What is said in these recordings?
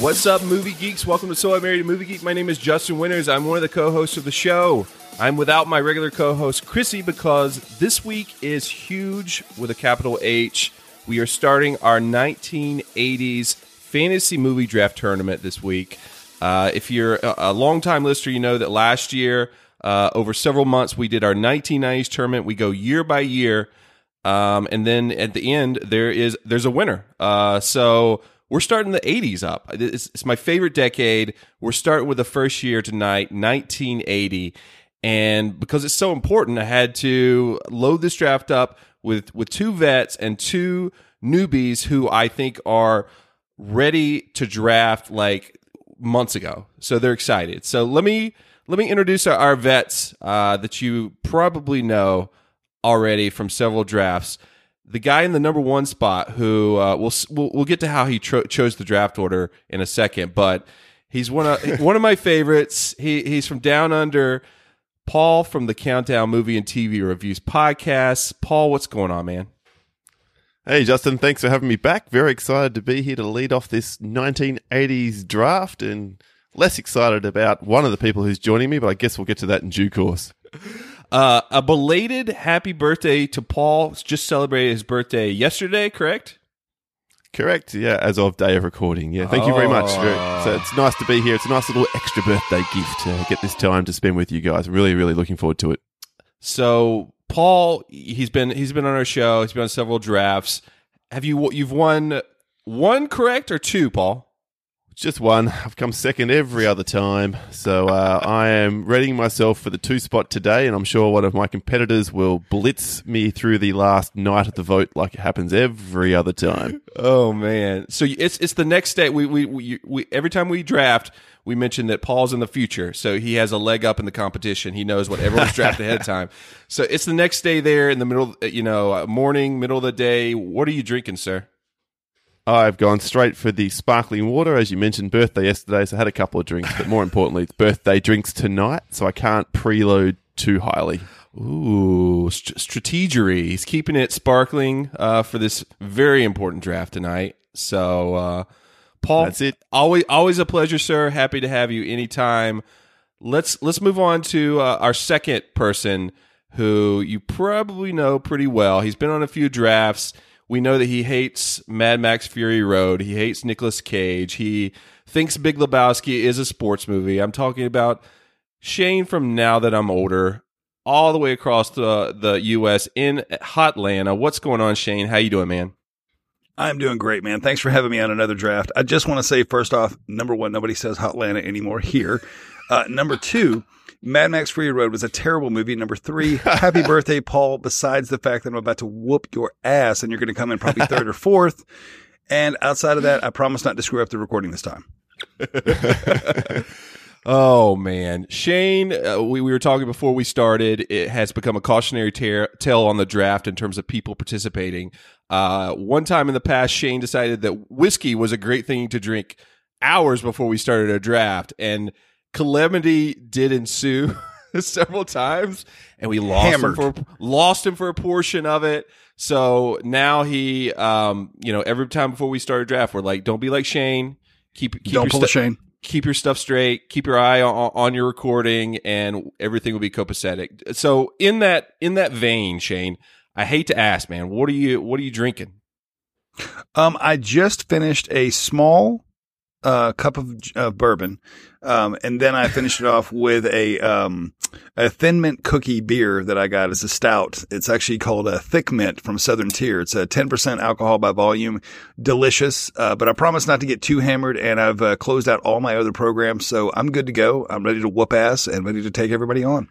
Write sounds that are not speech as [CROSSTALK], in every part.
What's up, movie geeks? Welcome to So I Married a Movie Geek. My name is Justin Winters. I'm one of the co-hosts of the show. I'm without my regular co-host Chrissy because this week is huge with a capital H. We are starting our 1980s fantasy movie draft tournament this week. Uh, if you're a, a longtime listener, you know that last year, uh, over several months, we did our 1990s tournament. We go year by year, um, and then at the end, there is there's a winner. Uh, so we're starting the 80s up. It's, it's, my favorite decade. We're starting with the first year tonight, 1980. And because it's so important, I had to load this draft up with, with two vets and two newbies who I think are ready to draft like months ago. So they're excited. So let me let me introduce our, our vets uh, that you probably know already from several drafts the guy in the number one spot who uh, we'll, we'll, we'll get to how he tro- chose the draft order in a second, but he's one of [LAUGHS] one of my favorites. He he's from down under. Paul from the Countdown Movie and TV Reviews podcast. Paul, what's going on, man? Hey, Justin, thanks for having me back. Very excited to be here to lead off this 1980s draft and less excited about one of the people who's joining me, but I guess we'll get to that in due course. [LAUGHS] Uh, a belated happy birthday to Paul. Just celebrated his birthday yesterday, correct? Correct. Yeah, as of day of recording. Yeah, thank you very much. Oh. So it's nice to be here. It's a nice little extra birthday gift to get this time to spend with you guys. Really, really looking forward to it. So Paul, he's been he's been on our show. He's been on several drafts. Have you you've won one correct or two, Paul? Just one. I've come second every other time. So uh, I am readying myself for the two spot today, and I'm sure one of my competitors will blitz me through the last night of the vote like it happens every other time. Oh man! So it's it's the next day. We we, we we every time we draft, we mention that Paul's in the future, so he has a leg up in the competition. He knows what everyone's drafted ahead of [LAUGHS] time. So it's the next day there in the middle, you know, uh, morning, middle of the day. What are you drinking, sir? I've gone straight for the sparkling water. As you mentioned, birthday yesterday, so I had a couple of drinks, but more importantly, it's birthday drinks tonight, so I can't preload too highly. Ooh, st- strategery. He's keeping it sparkling uh, for this very important draft tonight. So, uh, Paul, That's it. Always, always a pleasure, sir. Happy to have you anytime. Let's let's move on to uh, our second person, who you probably know pretty well. He's been on a few drafts. We know that he hates Mad Max Fury Road. He hates Nicolas Cage. He thinks Big Lebowski is a sports movie. I'm talking about Shane from Now That I'm Older, all the way across the the U.S. in Hotlanta. What's going on, Shane? How you doing, man? I'm doing great, man. Thanks for having me on another draft. I just want to say, first off, number one, nobody says Hotlanta anymore here. Uh, number two, Mad Max Fury Road was a terrible movie. Number three, happy [LAUGHS] birthday, Paul. Besides the fact that I'm about to whoop your ass and you're going to come in probably third or fourth. And outside of that, I promise not to screw up the recording this time. [LAUGHS] Oh man, Shane, uh, we, we were talking before we started. It has become a cautionary tear, tale on the draft in terms of people participating. Uh, one time in the past, Shane decided that whiskey was a great thing to drink hours before we started a draft, and calamity did ensue [LAUGHS] several times, and we lost Hammered. him for lost him for a portion of it. So now he, um, you know, every time before we start a draft, we're like, "Don't be like Shane. Keep keep Don't your pull stu- Shane. keep your stuff straight, keep your eye on, on your recording, and everything will be copacetic. So in that in that vein, Shane, I hate to ask, man, what are you what are you drinking? Um, I just finished a small uh, cup of uh, bourbon, um, and then I finished it off with a um, a thin mint cookie beer that I got as a stout. It's actually called a thick mint from Southern Tier. It's a ten percent alcohol by volume, delicious. Uh, but I promise not to get too hammered, and I've uh, closed out all my other programs, so I'm good to go. I'm ready to whoop ass and ready to take everybody on.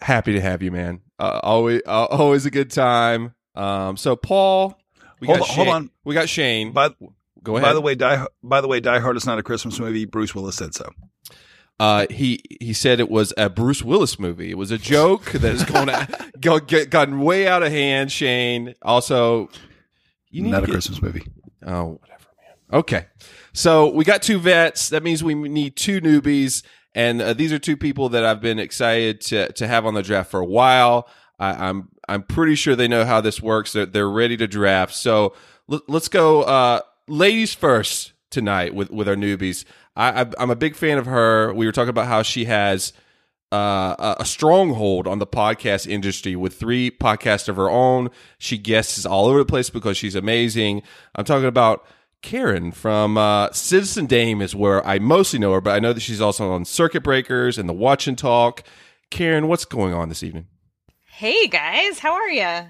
Happy to have you, man. Uh, always uh, always a good time. Um, so Paul, we Hold got on- hold on. we got Shane. But Go ahead. By the way, Die. By the way, Die Hard is not a Christmas movie. Bruce Willis said so. Uh, he he said it was a Bruce Willis movie. It was a joke [LAUGHS] that going to go get gotten way out of hand. Shane. Also, you need Not a get- Christmas movie. Oh, whatever, man. Okay, so we got two vets. That means we need two newbies, and uh, these are two people that I've been excited to to have on the draft for a while. I, I'm I'm pretty sure they know how this works. They're they're ready to draft. So let, let's go, uh, ladies first tonight with with our newbies. I, I I'm a big fan of her. We were talking about how she has uh, a- stronghold on the podcast industry with three podcasts of her own. She guests all over the place because she's amazing. I'm talking about Karen from uh, Citizen Dame is where I mostly know her, but I know that she's also on Circuit Breakers and the Watch and Talk. Karen, what's going on this evening? Hey guys, how are ya?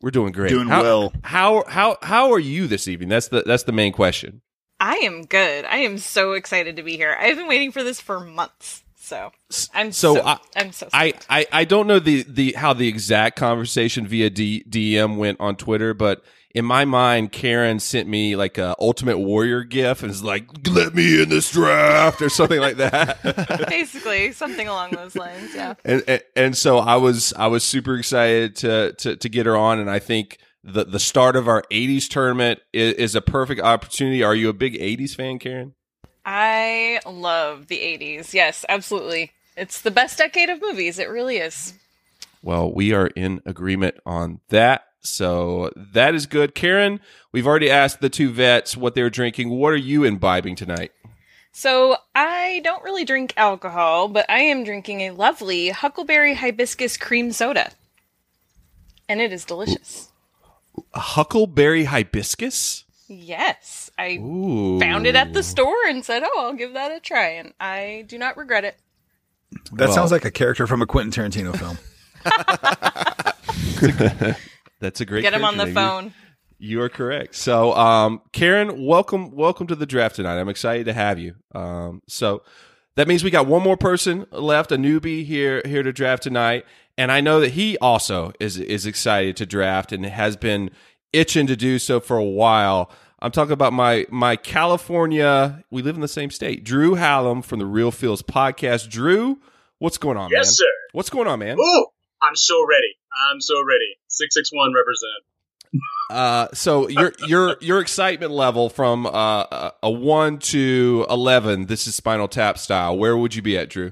We're doing great. Doing How- well. How how how are you this evening? That's the that's the main question. I am good. I am so excited to be here. I've been waiting for this for months. So I'm So so, I- I'm so I. I, I don't know the, the how the exact conversation via D, DM went on Twitter, but in my mind, Karen sent me like a Ultimate Warrior gif and is like, "Let me in this draft" or something like that. [LAUGHS] [LAUGHS] basically something along those lines. Yeah. and, and and so I was I was super excited to to to get her on, and I think the the start of our '80s tournament is, is a perfect opportunity. Are you a big '80s fan, Karen? I love the 80s. Yes, absolutely. It's the best decade of movies. It really is. Well, we are in agreement on that. So that is good. Karen, we've already asked the two vets what they're drinking. What are you imbibing tonight? So, I don't really drink alcohol, but I am drinking a lovely Huckleberry Hibiscus cream soda. And it is delicious. A Huckleberry hibiscus? Yes. I Ooh. found it at the store and said, "Oh, I'll give that a try." And I do not regret it. That Well- sounds like a character from a Quentin Tarantino film. [LAUGHS] [LAUGHS] [LAUGHS] That's a great Get him on the name. phone. You, you are correct. So, um, Karen, welcome, welcome to the draft tonight. I'm excited to have you. Um, so that means we got one more person left, a newbie here here to draft tonight, and I know that he also is is excited to draft and has been itching to do so for a while. I'm talking about my my California. We live in the same state. Drew Hallam from the Real Feels podcast. Drew, what's going on, man? Yes, sir. What's going on, man? Ooh, I'm so ready. I'm so ready. Six six one represent. Uh, so your your your excitement level from uh, a- a one to eleven. This is Spinal Tap style. Where would you be at, Drew?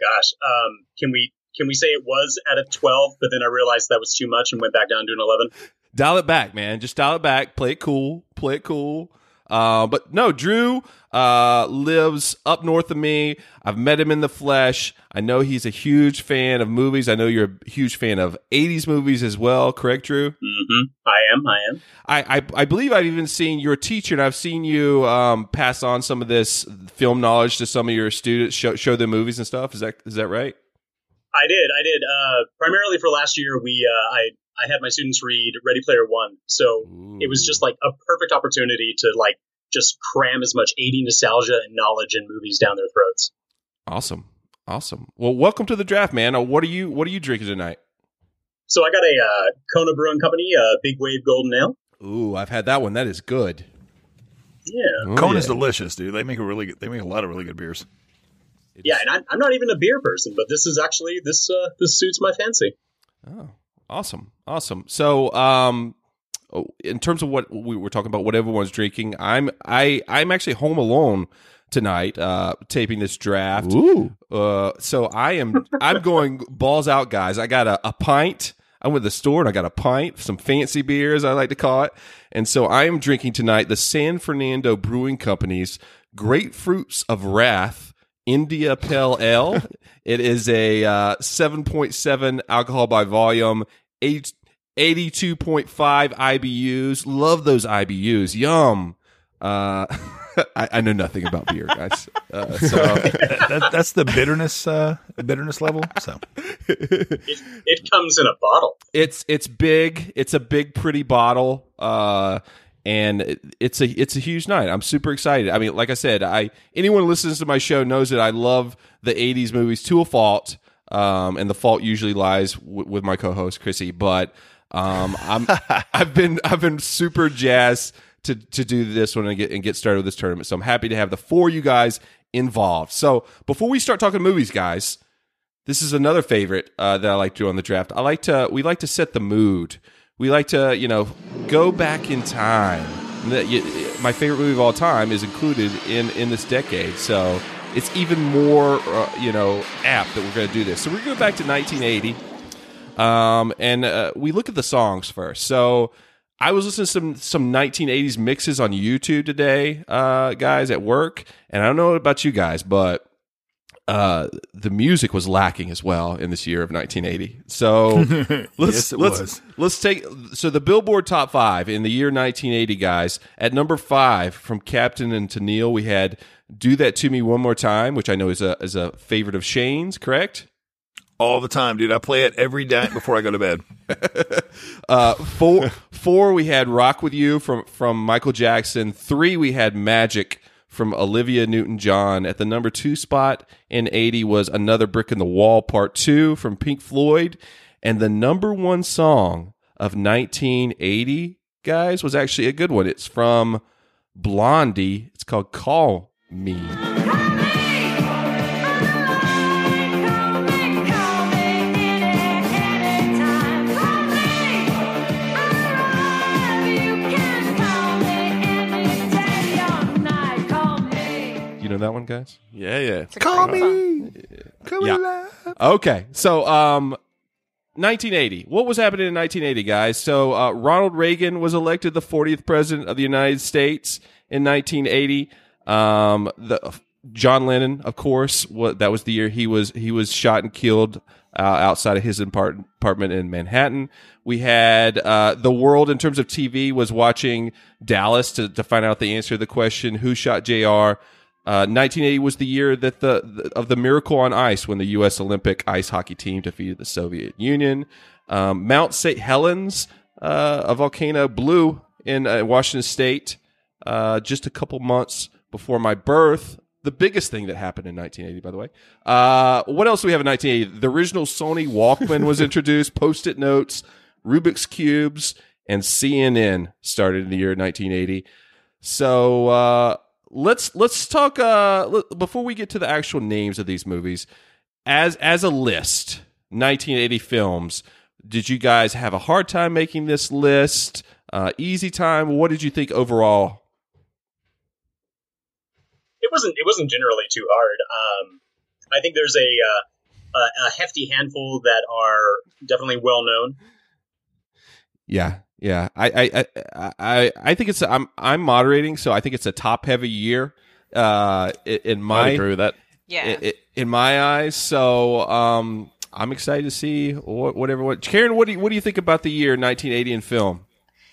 Gosh, um, can we can we say it was at a twelve, but then I realized that was too much and went back down to an eleven. Dial it back, man. Just dial it back. Play it cool. Play it cool. Uh, but no, Drew uh, lives up north of me. I've met him in the flesh. I know he's a huge fan of movies. I know you're a huge fan of '80s movies as well. Correct, Drew? Mm-hmm. I am. I am. I, I, I believe I've even seen you're teacher, and I've seen you um, pass on some of this film knowledge to some of your students, show, show them movies and stuff. Is that is that right? I did. I did. Uh, primarily for last year, we uh, I I had my students read Ready Player One, so it was just like a perfect opportunity to like just cram as much 80 nostalgia and knowledge and movies down their throats. awesome, awesome. Well, welcome to the draft, man. Uh, What are you What are you drinking tonight? So I got a uh, Kona Brewing Company, uh, Big Wave Golden Ale. Ooh, I've had that one. That is good. Yeah, Oh, Kona yeah. is delicious, dude. They make a really good, they make a lot of really good beers. yeah, and I'm, I'm not even a beer person, but this is actually this uh, this suits my fancy. Oh, awesome, awesome. So, um, in terms of what we were talking about, what everyone's drinking, I'm I I'm actually home alone tonight, uh, taping this draft. Uh, so I am I'm going balls out, guys. I got a, a pint. I went to the store and I got a pint, some fancy beers, I like to call it. And so I am drinking tonight the San Fernando Brewing Company's Grapefruits of Wrath India Pale Ale. [LAUGHS] it is a uh, 7.7 alcohol by volume, eight, 82.5 IBUs. Love those IBUs. Yum. Uh, [LAUGHS] I, I know nothing about beer, guys. Uh, so. That, [LAUGHS] that, that's the bitterness uh, bitterness level. So It, it comes in a bottle. it's it's big. It's a big, pretty bottle, uh, and it- it's a it's a huge night. I'm super excited. I mean, like I said, I anyone who listens to my show knows that I love the '80s movies to a fault, um, and the fault usually lies w- with my co-host Chrissy. But Um, I'm I've been I've been super jazzed to to do this one and get and get started with this tournament. So I'm happy to have the four of you guys involved. So before we start talking movies, guys, this is another favorite uh, that I like to do on the draft. I like to we like to set the mood. We like to you know go back in time. My favorite movie of all time is included in in this decade. So it's even more uh, you know apt that we're going to do this. So we're going back to 1980. Um, and uh, we look at the songs first. So I was listening to some some 1980s mixes on YouTube today, uh, guys, at work, and I don't know about you guys, but uh, the music was lacking as well in this year of 1980. So [LAUGHS] let's Yes, let's was. let's take so the Billboard Top Five in the year 1980, guys. At number five, from Captain and Tennille, we had "Do That to Me One More Time," which I know is a is a favorite of Shane's. Correct. All the time, dude. I play it every night before I go to bed. [LAUGHS] Uh, four, four, we had "Rock with You" from from Michael Jackson. Three, we had "Magic" from Olivia Newton John. At the number two spot in eighty was "Another Brick in the Wall" Part Two from Pink Floyd, and the number one song of 1980, guys, was actually a good one. It's from Blondie. It's called "Call Me." Know that one, guys? Yeah, yeah. It's a great song. Come Yeah. alive. Okay, so um, 1980. What was happening in 1980, guys? So uh, Ronald Reagan was elected the 40th president of the United States in 1980. Um, the John Lennon, of course, what that was the year he was he was shot and killed uh, outside of his apart- apartment in Manhattan. We had uh, the world in terms of TV was watching Dallas to, to find out the answer to the question who shot Jr. Uh, 1980 was the year that the, the of the miracle on ice when the U.S. Olympic ice hockey team defeated the Soviet Union. Um, Mount St. Helens, uh, a volcano, blew in uh, Washington State uh, just a couple months before my birth. The biggest thing that happened in 1980, by the way. Uh, what else do we have in 1980? The original Sony Walkman was [LAUGHS] introduced. Post-it notes, Rubik's cubes, and CNN started in the year 1980. So uh, let's let's talk uh, l- before we get to the actual names of these movies. As as a list, 1980 films. Did you guys have a hard time making this list? Uh, easy time. What did you think overall? it wasn't it wasn't generally too hard. Um, I think there's a, uh, a a hefty handful that are definitely well known. Yeah, yeah. I I I I, I think it's I'm I'm moderating, so I think it's a top heavy year. Uh, in, in I my agree with that. Yeah. i- i- in my eyes. So um, I'm excited to see what, whatever what. Karen, what do you, what do you think about the year 1980 in film?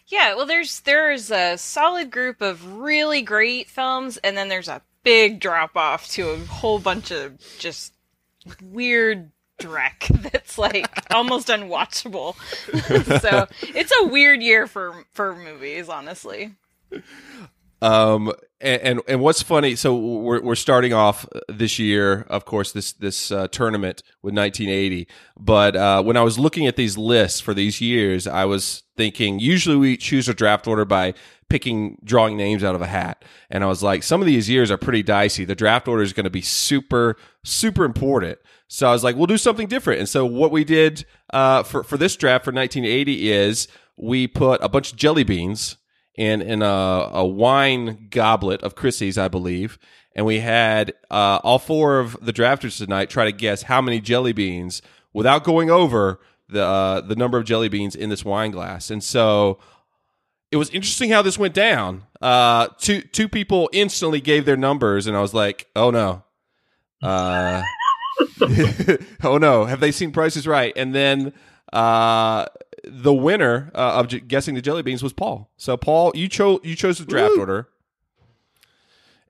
Yeah, well, there's there's a solid group of really great films, and then there's a big drop off to a whole bunch of just weird dreck [LAUGHS] that's like almost unwatchable. [LAUGHS] so it's a weird year for for movies, honestly. Um, and, and and what's funny? So we're we're starting off this year, of course, this this uh, tournament with 1980. But uh, when I was looking at these lists for these years, I was thinking. Usually, we choose a draft order by picking, drawing names out of a hat, and I was like, some of these years are pretty dicey. The draft order is going to be super super important. So I was like, we'll do something different. And so what we did uh, for for this draft for 1980 is we put a bunch of jelly beans in in a, a wine goblet of Chrissy's, I believe, and we had uh, all four of the drafters tonight try to guess how many jelly beans without going over the uh, the number of jelly beans in this wine glass, and so. It was interesting how this went down. Uh, two two people instantly gave their numbers, and I was like, "Oh no, uh, [LAUGHS] oh no, have they seen Prices Right?" And then uh, the winner uh, of j- guessing the jelly beans was Paul. So Paul, you chose you chose the draft order,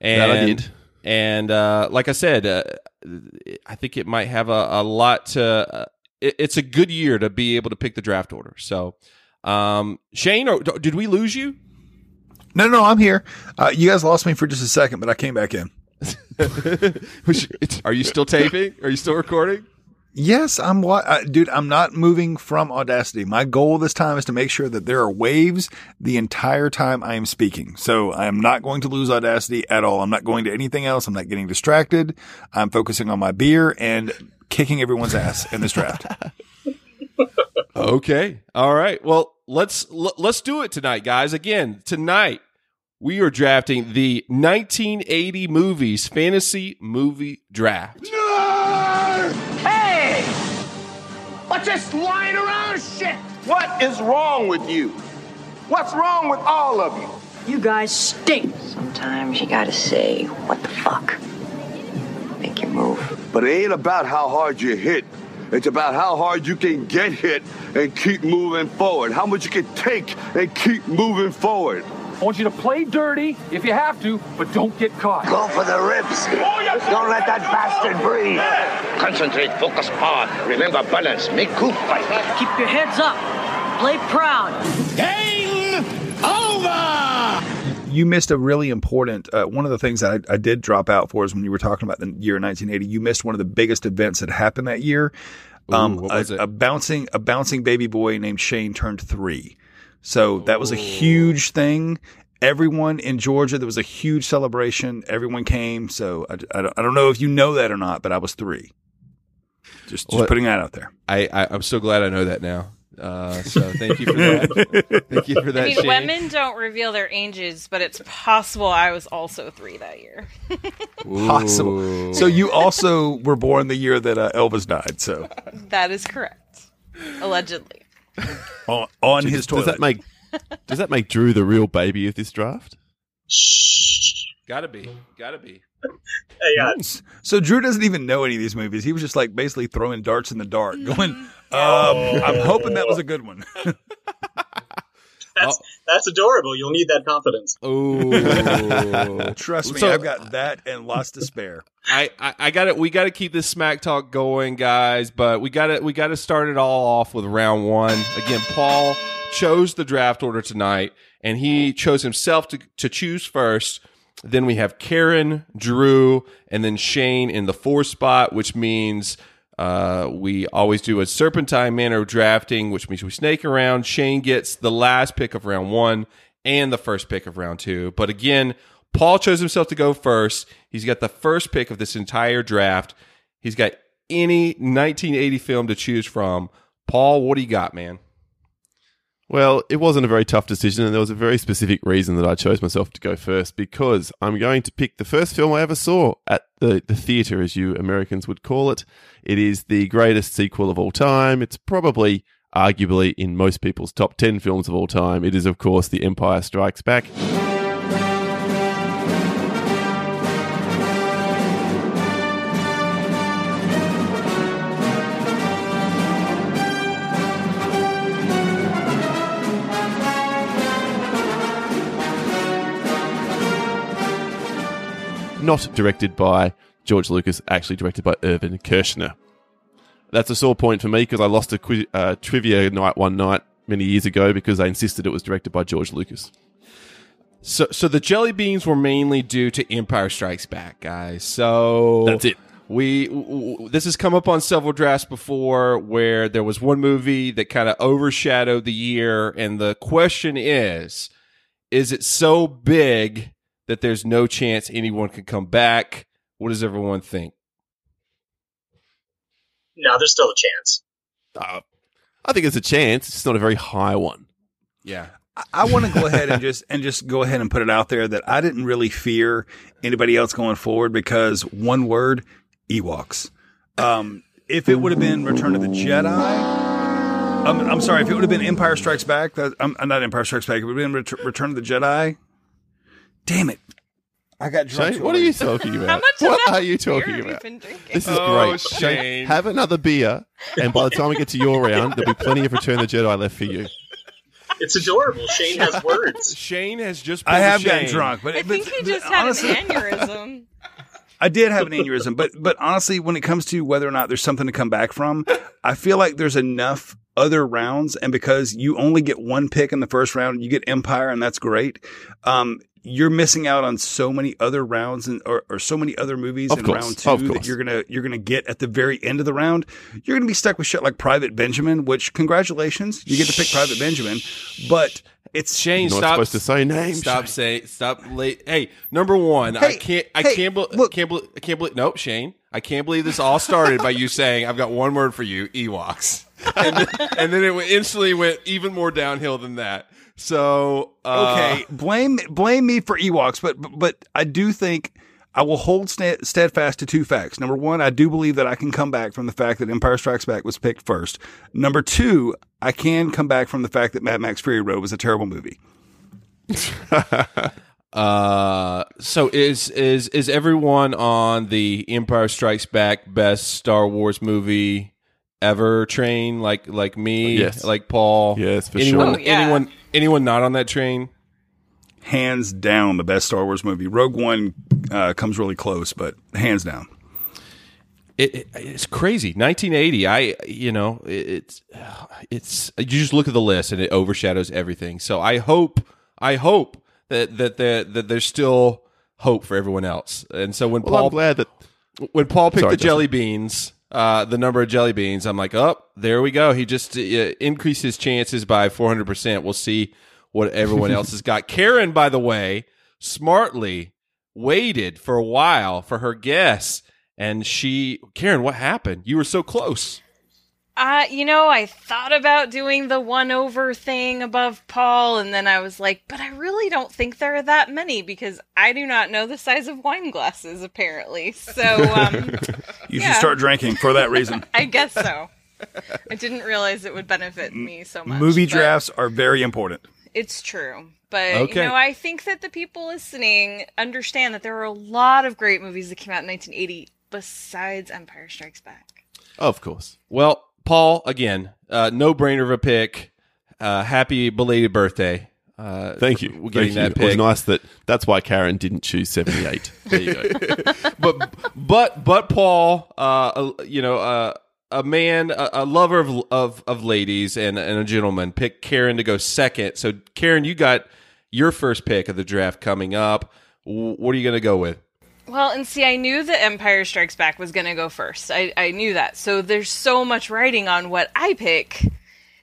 and That I did. And uh, like I said, uh, I think it might have a, a lot to. Uh, it, it's a good year to be able to pick the draft order. So, um, Shane, or, did we lose you? No, no, I'm here. Uh, you guys lost me for just a second, but I came back in. [LAUGHS] Are you still taping? Are you still recording? Yes, I'm uh, dude. I'm not moving from Audacity. My goal this time is to make sure that there are waves the entire time I am speaking. So I am not going to lose Audacity at all. I'm not going to anything else. I'm not getting distracted. I'm focusing on my beer and kicking everyone's ass in this draft. [LAUGHS] Okay. All right. Well, let's l- let's do it tonight, guys. Again, tonight we are drafting the 1980 movies fantasy movie draft. Hey! What's this lying around shit? What is wrong with you? What's wrong with all of you? You guys stink. Sometimes you gotta say, what the fuck? Make your move. But it ain't about how hard you hit. It's about how hard you can get hit and keep moving forward. How much you can take and keep moving forward. I want you to play dirty if you have to, but don't get caught. Go for the ribs. Don't let that bastard breathe. Concentrate, focus hard. Remember balance. Make cool fight. Keep your heads up. Play proud. Game over! You missed a really important uh, one of the things that I, I did drop out for is when you were talking about the year 1980. You missed one of the biggest events that happened that year. Um, Ooh, what a, was it? a bouncing a bouncing baby boy named Shane turned three. So that was a huge thing. Everyone in Georgia, there was a huge celebration. Everyone came. So I, I, don't, I don't know if you know that or not, but I was three. Just, just What- putting that out there. I, I I'm so glad I know that now. Uh, so thank you for that. [LAUGHS] thank you for that. I mean, Shane. women don't reveal their ages, but it's possible I was also three that year. [LAUGHS] Possible. So you also were born the year that uh, Elvis died. So that is correct. Allegedly. On, on Does- his does toilet. that make does that make Drew the real baby of this draft? Shh. Gotta be. Gotta be. Hey, uh, So Drew doesn't even know any of these movies. He was just like basically throwing darts in the dark, Mm-hmm. going, um, "I'm hoping that was a good one." [LAUGHS] [LAUGHS] that's oh. that's adorable. You'll need that confidence. Oh, [LAUGHS] Trust me, So- I've got that and lots to spare. I, I, I got it. We got to keep this smack talk going, guys. But we got to we got to start it all off with round one. Again, Paul chose the draft order tonight, and he chose himself to to choose first. Then we have Karen, Drew, and then Shane in the four spot, which means uh, we always do a serpentine manner of drafting, which means we snake around. Shane gets the last pick of round one and the first pick of round two. But again, Paul chose himself to go first. He's got the first pick of this entire draft. He's got any 1980 film to choose from. Paul, what do you got, man? Well, it wasn't a very tough decision, and there was a very specific reason that I chose myself to go first because I'm going to pick the first film I ever saw at the, the theatre, as you Americans would call it. It is the greatest sequel of all time. It's probably, arguably, in most people's top 10 films of all time. It is, of course, The Empire Strikes Back. Not directed by George Lucas, actually directed by Irvin Kershner. That's a sore point for me because I lost a quiz, uh, trivia night one night many years ago because they insisted it was directed by George Lucas. So, so the jelly beans were mainly due to Empire Strikes Back, guys. So That's it. We w- w- this has come up on several drafts before, where there was one movie that kind of overshadowed the year, and the question is: Is it so big that there's no chance anyone can come back? What does everyone think? No, there's still a chance. Uh, I think it's a chance. It's not a very high one. Yeah. I, I want to go ahead and just and just go ahead and put it out there that I didn't really fear anybody else going forward because one word, Ewoks. Um, if it would have been Return of the Jedi, um, I'm sorry, if it would have been Empire Strikes Back, that, I'm I'm not Empire Strikes Back. If it would have been Ret- Return of the Jedi. Damn it! I got drunk. Shane, what are you talking about? How much what that are you beer talking you about? been? This is Oh, great. Shane. have another beer, and by the time we get to your round, there'll be plenty of Return of the Jedi left for you. It's adorable. Shane has words. [LAUGHS] Shane has just. I pulled a have gotten Shane. drunk, but I but- think he but just had honestly- an aneurysm. [LAUGHS] I did have an aneurysm, but but honestly, when it comes to whether or not there's something to come back from, I feel like there's enough other rounds, and because you only get one pick in the first round, you get Empire, and that's great. Um, you're missing out on so many other rounds and or, or so many other movies Of in course, round two of that you're gonna you're gonna get at the very end of the round. You're gonna be stuck with shit like Private Benjamin, which congratulations, you get to pick Private Benjamin, but it's Shane, You're not stop. supposed to say names. Stop saying. Stop. Late. Hey, number one. I can't. I hey, can't. Be, can't. Believe, I can't believe. Nope, Shane. I can't believe this all started by you saying, "I've got one word for you: Ewoks," and then, and then it instantly went even more downhill than that. So uh, okay, blame blame me for Ewoks, but but, but I do think I will hold sta- steadfast to two facts. Number one, I do believe that I can come back from the fact that Empire Strikes Back was picked first. Number two, I can come back from the fact that Mad Max Fury Road was a terrible movie. [LAUGHS] [LAUGHS] Uh, so is is is everyone on the Empire Strikes Back best Star Wars movie ever train? Like like me, Yes. like Paul. Yes, for anyone, sure. Oh, yeah. Anyone anyone not on that train? Hands down, the best Star Wars movie. Rogue One uh, comes really close, but hands down. It, it, it's crazy. 1980. I you know it, it's it's you just look at the list and it overshadows everything. So I hope I hope that that there that there's still hope for everyone else. And so when Well, Paul I'm glad that when Paul picked Sorry, the jelly beans, uh, the number of jelly beans, I'm like, oh, there we go. He just uh, increased his chances by 400. percent We'll see what everyone [LAUGHS] else has got. Karen, by the way, smartly waited for a while for her guess, and she, Karen, what happened? You were so close. Uh, you know, I thought about doing the one over thing above Paul, and then I was like, but I really don't think there are that many because I do not know the size of wine glasses, apparently. So, um, [LAUGHS] You Yeah. should start drinking for that reason. [LAUGHS] I guess so. I didn't realize it would benefit me so much. Movie drafts are very important. It's true. But, Okay. you know, I think that the people listening understand that there are a lot of great movies that came out in 1980 besides Empire Strikes Back. of course. Well, Paul, again, uh, no brainer of a pick. Uh, happy belated birthday. Uh, Thank you. getting Thank that you. It was nice that that's why Karen didn't choose 78. [LAUGHS] There you go. but but but Paul, uh, you know, uh, a man, a, a lover of, of of ladies, and and a gentleman, picked Karen to go second. So Karen, you got your first pick of the draft coming up. W- What are you going to go with? Well, and see, I knew the Empire Strikes Back was going to go first. I, I knew that. So there's so much writing on what I pick.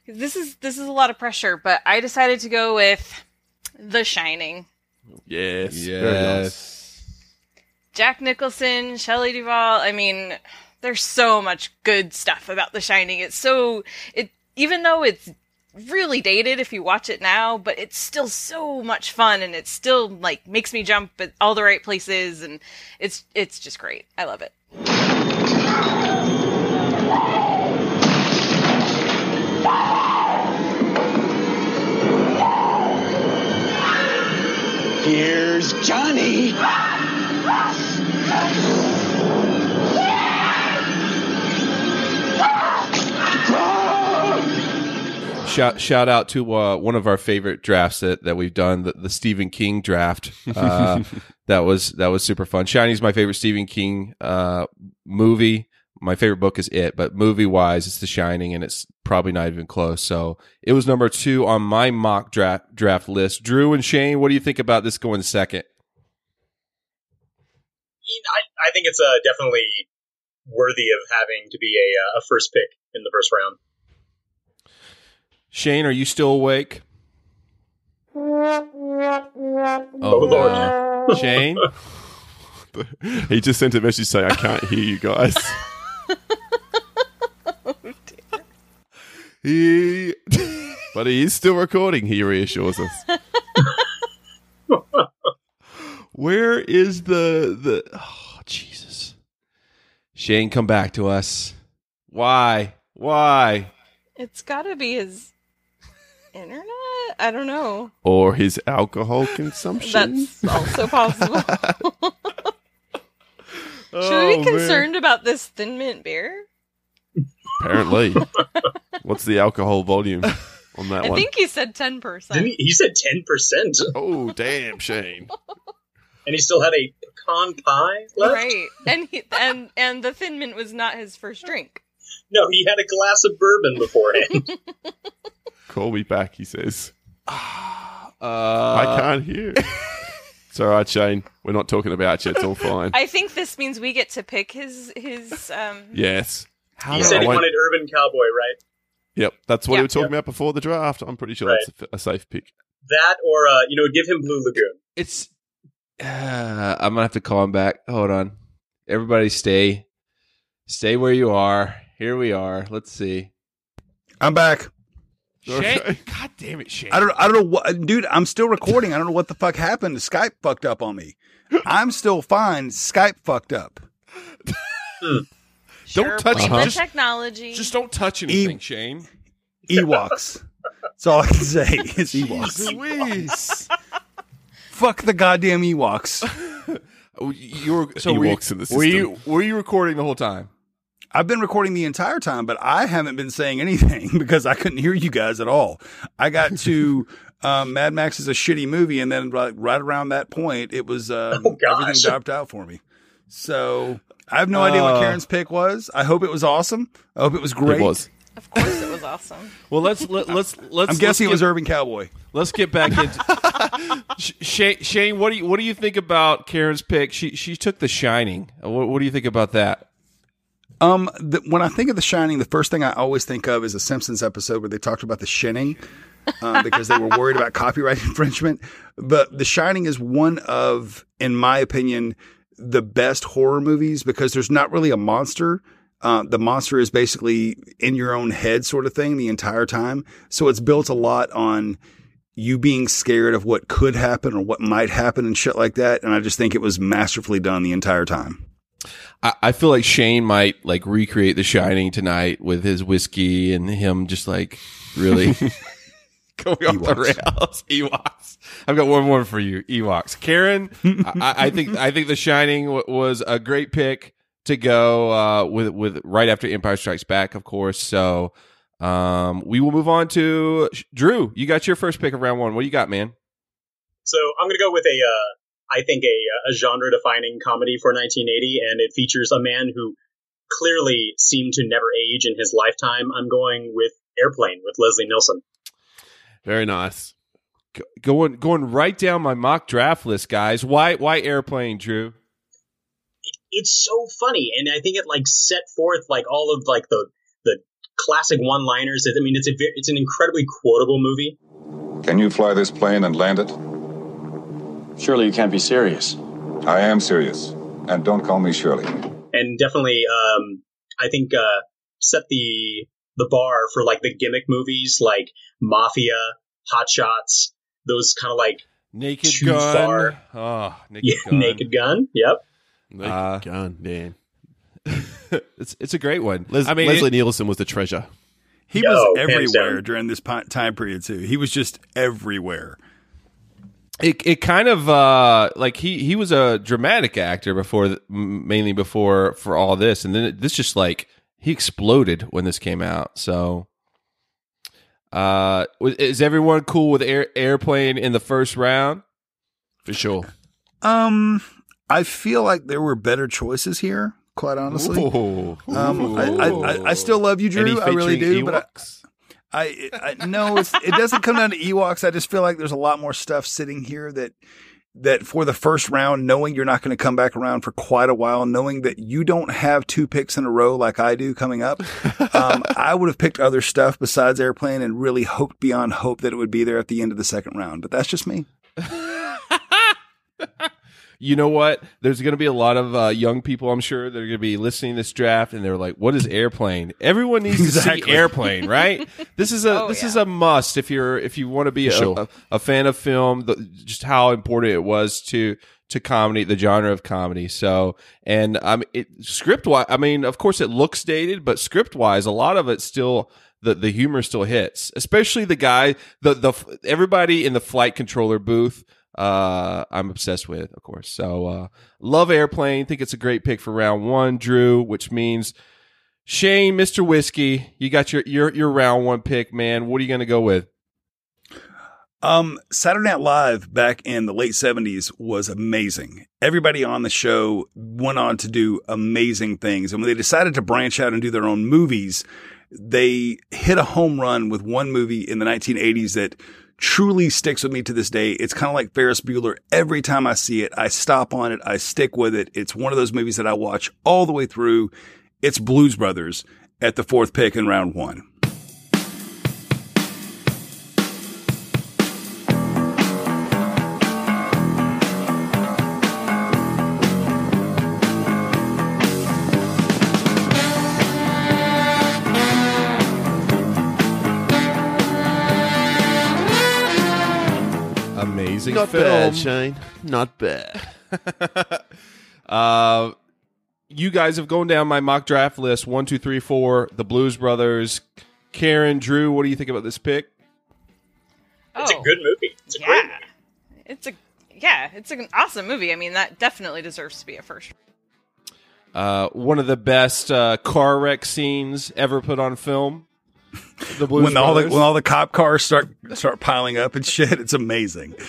This is this is a lot of pressure, but I decided to go with The Shining. yes. Yes. nice. Jack Nicholson, Shelley Duvall. I mean, there's so much good stuff about The Shining. It's so it even though it's really dated if you watch it now, but it's still so much fun and it still like makes me jump at all the right places and it's it's just great. I love it. Here's Johnny. Shout shout out to uh, one of our favorite drafts that, that we've done, the, the Stephen King draft. [LAUGHS] Uh, that was that was super fun. Shiny's my favorite Stephen King uh, movie. My favorite book is It, but movie wise, it's The Shining, and it's probably not even close. So it was number two on my mock draft draft list. Drew and Shane, what do you think about this going second? I, I think it's uh, definitely worthy of having to be a, uh, a first pick in the first round. Shane, are you still awake? Oh, Oh, Lord. [LAUGHS] Shane. He just sent a message saying, I can't hear you guys. Oh, [LAUGHS] dear. He, but he is still recording, he reassures us. [LAUGHS] Where is the the? Oh Jesus! Shane, come back to us. Why? Why? It's got to be his internet. I don't know. Or his alcohol [LAUGHS] consumption. That's also possible. [LAUGHS] Should Oh, we be oh, concerned about this thin mint beer? Apparently. [LAUGHS] What's the alcohol volume on that one? I one? think he said ten percent. Didn't he, he said 10%. Oh, damn, Shane. And he still had a pecan pie left? Right, and he, and and the thin mint was not his first drink. No, he had a glass of bourbon beforehand. Call me back, he says. [SIGHS] Uh, I can't hear. [LAUGHS] It's all right, Shane. We're not talking about you. It's all fine. I think this means we get to pick his his. Um, yes. How he said he wanted Urban Cowboy, right? Yep, that's what Yeah. we were talking Yep. about before the draft. I'm pretty sure Right. that's a, a safe pick. That or uh, you know, give him Blue Lagoon. It's. Uh, I'm gonna have to call him back. Hold on. Everybody, stay, stay where you are. Here we are. Let's see. I'm back. Shane, God damn it, Shane. I don't. I don't know what, dude. I'm still recording. I don't know what the fuck happened. Skype fucked up on me. I'm still fine. Skype fucked up. Hmm. sure, Don't touch blame it. the Just- technology. Just don't touch anything, Shane. Ewoks. That's all I can say. Is Ewoks. Louise. Fuck the goddamn Ewoks. Oh, [LAUGHS] you were so were you, in the were you were you recording the whole time? I've been recording the entire time, but I haven't been saying anything [LAUGHS] because I couldn't hear you guys at all. I got to um, [LAUGHS] Mad Max is a shitty movie, and then right, right around that point, it was um, Oh, everything dropped out for me. So I have no idea what Uh. Karen's pick was. I hope it was awesome. I hope it was great. It was. of course, it was awesome. [LAUGHS] Well, let's let, let's let's. I'm guessing it let's was get, Urban Cowboy. Let's get back into Sh- Shane. Shane, what do you what do you think about Karen's pick? She she took The Shining. What, what do you think about that? Um, the, when I think of The Shining, the first thing I always think of is a Simpsons episode where they talked about the shinning uh, because they were worried about copyright [LAUGHS] infringement. But The Shining is one of, in my opinion, the best horror movies because there's not really a monster. Uh, the monster is basically in your own head, sort of thing, the entire time. So it's built a lot on you being scared of what could happen or what might happen and shit like that. And I just think it was masterfully done the entire time. I, I feel like Shane might like recreate The Shining tonight with his whiskey and him just like really [LAUGHS] [LAUGHS] going off the rails. [LAUGHS] Ewoks. I've got one more for you. Ewoks. Karen, I, I think I think The Shining w- was a great pick to go uh, with with right after Empire Strikes Back, of course. So um, we will move on to Drew. You got your first pick of round one. What do you got, man? So I'm going to go with a, uh, I think a, a genre-defining comedy for 1980, and it features a man who clearly seemed to never age in his lifetime. I'm going with Airplane with Leslie Nielsen. Very nice. Go- Going going right down my mock draft list, guys. Why why airplane, Drew? It's so funny, and I think it like set forth like all of like the the classic one-liners. I mean, it's a ve- it's an incredibly quotable movie. Can you fly this plane and land it? Surely you can't be serious. I am serious. And don't call me Shirley. and definitely um i think uh set the the bar for like the gimmick movies like mafia hot shots those kind of like Naked Too Gun. far. Oh, Naked yeah, Gun. naked gun yep Naked Uh, gun, man. [LAUGHS] it's it's a great one. Les- I mean, Leslie it- Nielsen was the treasure. He Yo, was everywhere during this time period too. He was just everywhere. It it kind of uh like he he was a dramatic actor before mainly before for all this and then it, this just like he exploded when this came out so uh is everyone cool with air, airplane in the first round For sure. Um, I feel like there were better choices here. Quite honestly, Ooh. um, I, I, I, I still love you, Drew. I really do, featuring but I? I, no, it's, it doesn't come down to Ewoks. I just feel like there's a lot more stuff sitting here that that for the first round, knowing you're not going to come back around for quite a while, knowing that you don't have two picks in a row like I do coming up, um, [LAUGHS] I would have picked other stuff besides airplane and really hoped beyond hope that it would be there at the end of the second round. But that's just me. [LAUGHS] you know what? There's going to be a lot of uh, young people i'm sure that are going to be listening to this draft and they're like what is airplane? Everyone needs to see airplane right? [LAUGHS] This is a Oh, this yeah. is a must if you're if you want to be a, Sure. a, a fan of film the, just how important it was to to comedy the genre of comedy. So and um it script wise i mean of course it looks dated but script wise a lot of it still the, the humor still hits especially the guy the the everybody in the flight controller booth uh I'm obsessed with, of course. So uh love airplane, think it's a great pick for round one, Drew, which means Shane, Mr. Whiskey, you got your your your round one pick, man. What are you gonna go with? Um, Saturday Night Live back in the late seventies was amazing. Everybody on the show went on to do amazing things. And when they decided to branch out and do their own movies, they hit a home run with one movie in the 1980s that truly sticks with me to this day. It's kind of like Ferris Bueller. Every time I see it, I stop on it. I stick with it. It's one of those movies that I watch all the way through. It's Blues Brothers at the fourth pick in round one. Amazing Not film. bad, Shane. Not bad. [LAUGHS] Uh, you guys have gone down my mock draft list one, two, three, four. The Blues Brothers. Karen, Drew, what do you think about this pick? It's a good movie. It's a yeah. great movie. It's a yeah, it's an awesome movie. I mean, that definitely deserves to be a first. Uh, one of the best uh, car wreck scenes ever put on film. The Blues when all the when all the cop cars start start piling up and shit, it's amazing. [LAUGHS]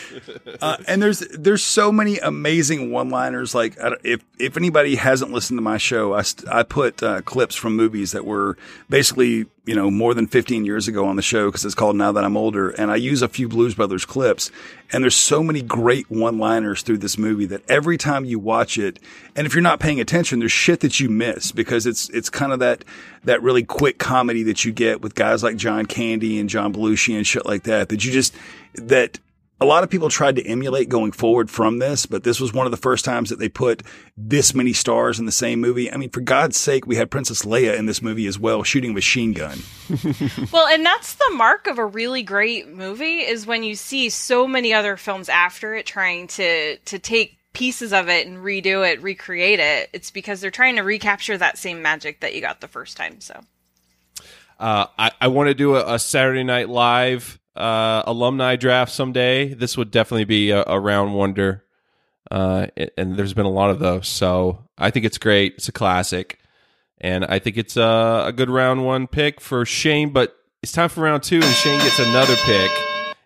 Uh, and there's there's so many amazing one liners. Like if if anybody hasn't listened to my show, I st- I put uh, clips from movies that were basically you know more than 15 years ago on the show because it's called Now That I'm Older, and I use a few Blues Brothers clips. And there's so many great one liners through this movie that every time you watch it, and if you're not paying attention, there's shit that you miss because it's it's kind of that that really quick comedy that you get with guys like John Candy and John Belushi and shit like that. That you just that a lot of people tried to emulate going forward from this, but this was one of the first times that they put this many stars in the same movie. I mean, for God's sake, we had Princess Leia in this movie as well, shooting a machine gun. [LAUGHS] Well, and that's the mark of a really great movie is when you see so many other films after it trying to to take pieces of it and redo it, recreate it. It's because they're trying to recapture that same magic that you got the first time. So Uh, I, I want to do a, a Saturday Night Live uh, alumni draft someday. This would definitely be a, a round wonder, uh, and- there's been a lot of those. So I think it's great. It's a classic, and I think it's a, a good round one pick for Shane. But it's time for round two, and Shane gets another pick,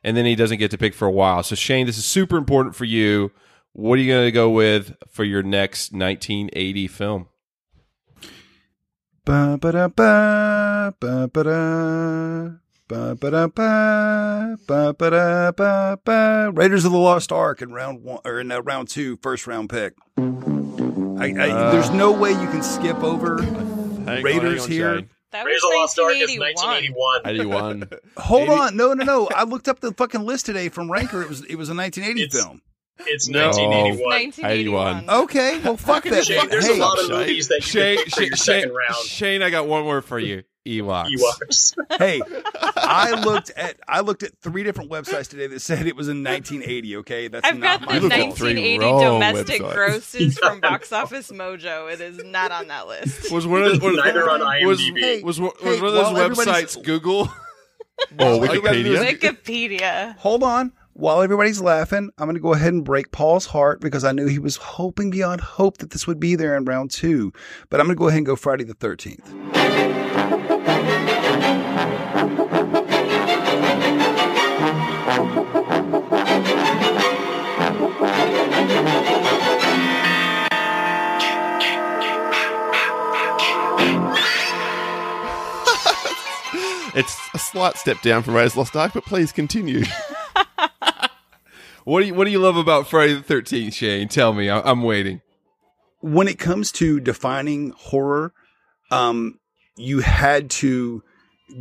and then he doesn't get to pick for a while. So Shane, this is super important for you. What are you going to go with for your next 1980 film? Ba ba da ba ba ba da. Ba ba da ba ba ba da ba ba. Raiders of the Lost Ark in round one or in uh, round two, first round pick. I, I, there's no way you can skip over on, Raiders hang on, here. Shane. that Raiders of the Lost Ark is 1981. 1981. 81. [LAUGHS] Hold on, no, no, no. I looked up the fucking list today from Ranker. It was it was a 1980 It's- film. It's No. 1981. 1981. Okay, well, fuck that. Shane, there's Hey, a lot of Shane. movies that you Shane, can pick for Shane, your Shane, second round. Shane, I got one word for you. Ewoks. Ewoks. [LAUGHS] hey, I looked at I looked at three different websites today that said it was in 1980. Okay, that's I've not got my the looked at fault. three 1980 domestic websites. grosses from [LAUGHS] Box Office Mojo. It is not on that list. Was one of the, was, Neither on was, IMDb. was, was, Hey, one of those while everybody's- websites Google? Oh, [LAUGHS] All you gotta do is- Wikipedia. Wikipedia. Hold on. While everybody's laughing, I'm going to go ahead and break Paul's heart because I knew he was hoping beyond hope that this would be there in round two. But I'm going to go ahead and go Friday the 13th. [LAUGHS] It's a slight step down from the Lost Ark, but please continue. [LAUGHS] What do you What do you love about Friday the Thirteenth, Shane? Tell me. I, I'm waiting. when it comes to defining horror, um, you had to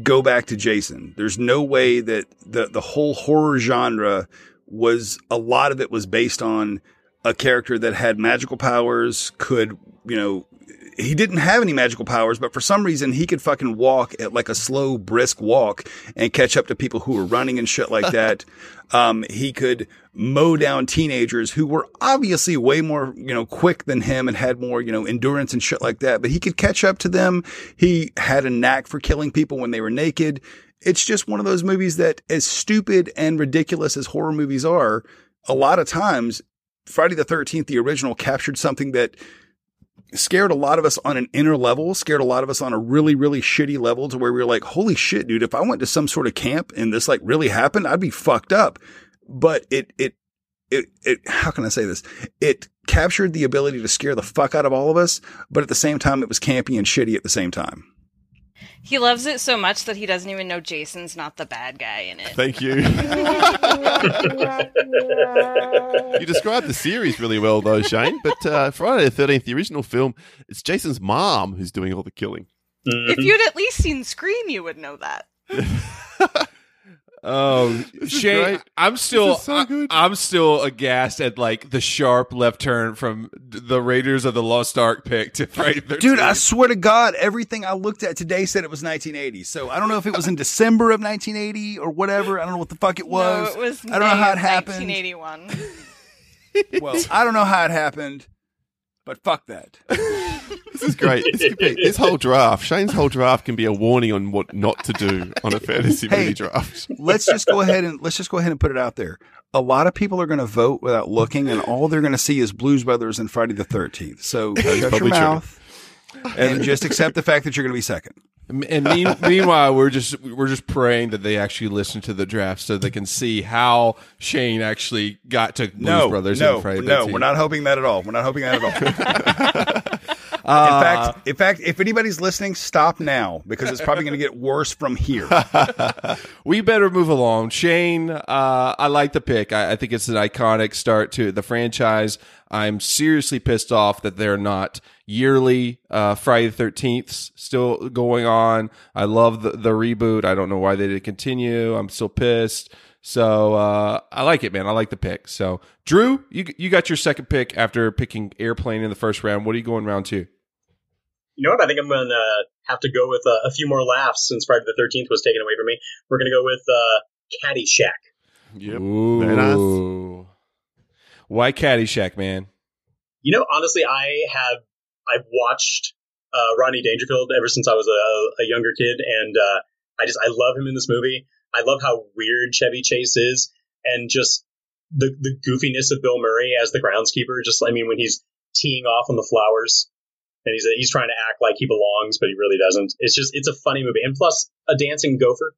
go back to Jason. There's no way that the the whole horror genre was a lot of it was based on a character that had magical powers, could you know. He didn't have any magical powers, but for some reason he could fucking walk at like a slow, brisk walk and catch up to people who were running and shit like [LAUGHS] that. Um, he could mow down teenagers who were obviously way more, you know, quick than him and had more, you know, endurance and shit like that. But he could catch up to them. He had a knack for killing people when they were naked. It's just one of those movies that, as stupid and ridiculous as horror movies are, a lot of times, Friday the 13th, the original, captured something that scared a lot of us on an inner level, scared a lot of us on a really, really shitty level to where we were like, holy shit, dude, if I went to some sort of camp and this like really happened, I'd be fucked up. But it, it, it, it, how can I say this? It captured the ability to scare the fuck out of all of us, but at the same time, it was campy and shitty at the same time. He loves it so much that he doesn't even know Jason's not the bad guy in it. Thank you. [LAUGHS] you described the series really well, though, Shane. But uh, Friday the Thirteenth, the original film, it's Jason's mom who's doing all the killing. If you'd at least seen Scream, you would know that. [LAUGHS] [LAUGHS] Oh, is Shane. I'm still so good. I, am still aghast at like the sharp left turn from the Raiders of the Lost Ark pick to Friday the 13th. Dude, I swear to God, everything I looked at today said it was 1980. So I don't know if it was in December of 1980 or whatever. I don't know what the fuck it was. no, it was. I don't know how it happened. 1981. Well, I don't know how it happened, but fuck that. [LAUGHS] This is great. This, could be, this whole draft, Shane's whole draft, can be a warning on what not to do on a fantasy Hey. movie draft. Let's just go ahead and let's just go ahead and put it out there. A lot of people are going to vote without looking, and all they're going to see is Blues Brothers and Friday the 13th. So shut your probably true. mouth and just accept the fact that you're going to be second. And mean, [LAUGHS] meanwhile, we're just we're just praying that they actually listen to the draft so they can see how Shane actually got to Blues no, Brothers no, no, we're not hoping that at all. We're not hoping that at all. Uh, [LAUGHS] in fact, in fact, if anybody's listening, stop now because it's probably going to get worse from here. [LAUGHS] we better move along. Shane, uh, I like the pick. I, I think it's an iconic start to the franchise. I'm seriously pissed off that they're not yearly uh, Friday the 13th still going on. I love the, the reboot. I don't know why they didn't continue. I'm still pissed. So uh, I like it, man. I like the pick. So Drew, you you got your second pick after picking Airplane in the first round. What are you going round two? You know what? I think I'm going to have to go with uh, a few more laughs since Friday the 13th was taken away from me. We're going to go with uh, Caddyshack. Yep. Ooh. Very nice. Why Caddyshack, man? You know, honestly, I have I've watched uh, Rodney Dangerfield ever since I was a, a younger kid, and uh, I just I love him in this movie. I love how weird Chevy Chase is, and just the the goofiness of Bill Murray as the groundskeeper. Just I mean, when he's teeing off on the flowers, and he's he's trying to act like he belongs, but he really doesn't. It's just it's a funny movie, and plus a dancing gopher.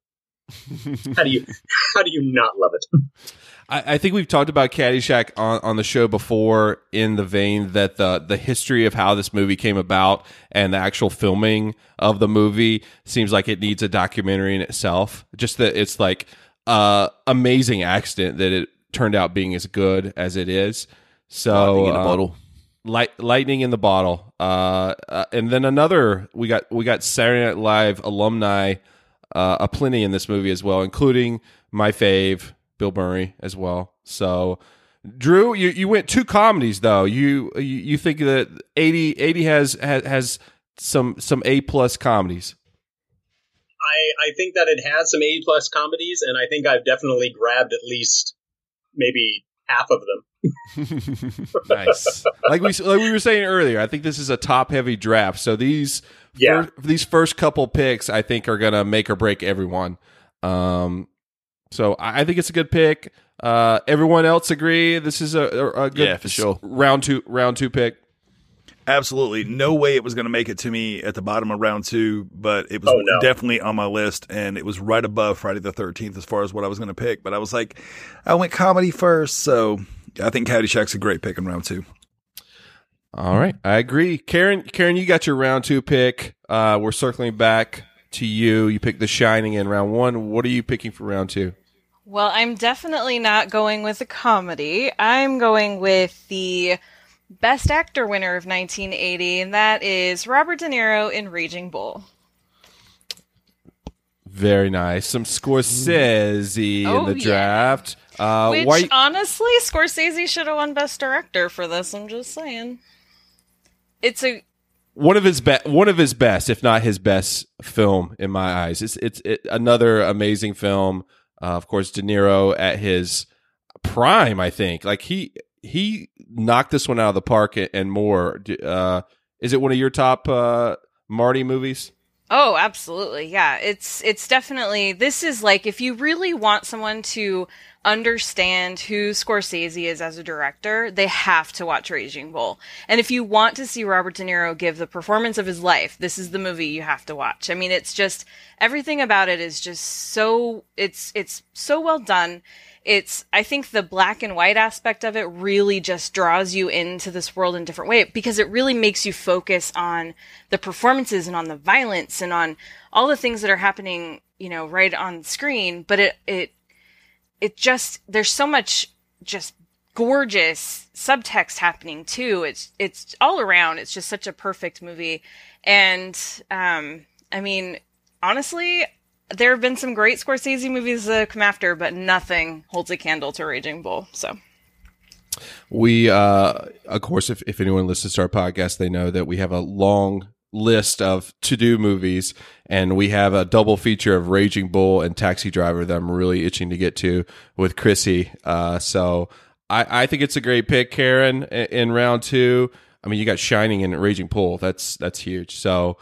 [LAUGHS] how do you how do you not love it? I, I think we've talked about Caddyshack on, on the show before in the vein that the the history of how this movie came about and the actual filming of the movie seems like it needs a documentary in itself. Just that it's like uh amazing accident that it turned out being as good as it is. So Lightning in a uh, bottle. Light, lightning in the bottle. Uh, uh, and then another we got we got Saturday Night Live alumni uh, a plenty in this movie as well, including my fave Bill Murray as well. So, Drew, you, you went two comedies though. You you, you think that 80, 80 has, has has some some A plus comedies. I I think that it has some A plus comedies, and I think I've definitely grabbed at least maybe half of them. [LAUGHS] nice. like we like we were saying earlier, I think this is a top heavy draft. So these Yeah. fir- these first couple picks, I think, are gonna make or break everyone. Um, so I I think it's a good pick. Uh, everyone else agree this is a, a, a good Yeah, for sure. round two round two pick. Absolutely. No way it was going to make it to me at the bottom of round two, but it was Oh, no. definitely on my list and it was right above Friday the 13th as far as what I was going to pick. But I was like, I went comedy first. So I think Caddyshack's a great pick in round two. All right, I agree. Karen, Karen, you got your round two pick. Uh, we're circling back to you. You picked The Shining in round one. What are you picking for round two? Well, I'm definitely not going with a comedy. I'm going with the Best Actor winner of 1980, and that is Robert De Niro in Raging Bull. Very nice. Some Scorsese Oh, in the yeah. draft. Uh, Which, white. honestly, Scorsese should have won Best Director for this. I'm just saying. It's a one of his best, one of his best, if not his best film in my eyes. It's it's it, another amazing film. Uh, of course, De Niro at his prime. I think like he he knocked this one out of the park and- more. Uh, is it one of your top uh, Marty movies? Oh, absolutely. Yeah. It's it's definitely this is like if you really want someone to understand who Scorsese is as a director, they have to watch Raging Bull. And if you want to see Robert De Niro give the performance of his life, this is the movie you have to watch. I mean, it's just everything about it is just so it's it's so well done. It's I think the black and white aspect of it really just draws you into this world in a different way because it really makes you focus on the performances and on the violence and on all the things that are happening, you know, right on screen, but it it it just there's so much just gorgeous subtext happening too. It's it's all around. It's just such a perfect movie, and um, I mean, honestly, there have been some great Scorsese movies that come after, but nothing holds a candle to Raging Bull. So. We, uh, of course, if, if anyone listens to our podcast, they know that we have a long list of to do movies, and we have a double feature of Raging Bull and Taxi Driver that I'm really itching to get to with Chrissy. Uh, so I, I think it's a great pick, Karen, in, in round two. I mean, you got Shining and Raging Bull. That's that's huge. So,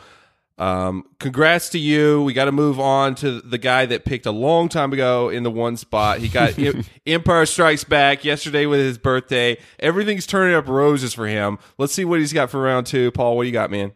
um, congrats to you. We got to move on to the guy that picked a long time ago in the one spot. He got [LAUGHS] Empire Strikes Back yesterday with his birthday. Everything's turning up roses for him. Let's see what he's got for round two. Paul, what do you got, man?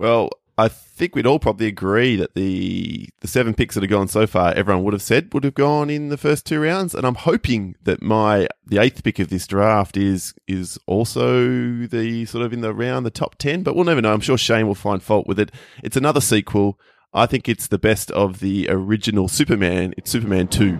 Well, I think we'd all probably agree that the the seven picks that have gone so far, everyone would have said would have gone in the first two rounds, and I'm hoping that my the eighth pick of this draft is is also the sort of in the round the top ten, but we'll never know. I'm sure Shane will find fault with it. It's another sequel. I think it's the best of the original Superman. It's Superman two.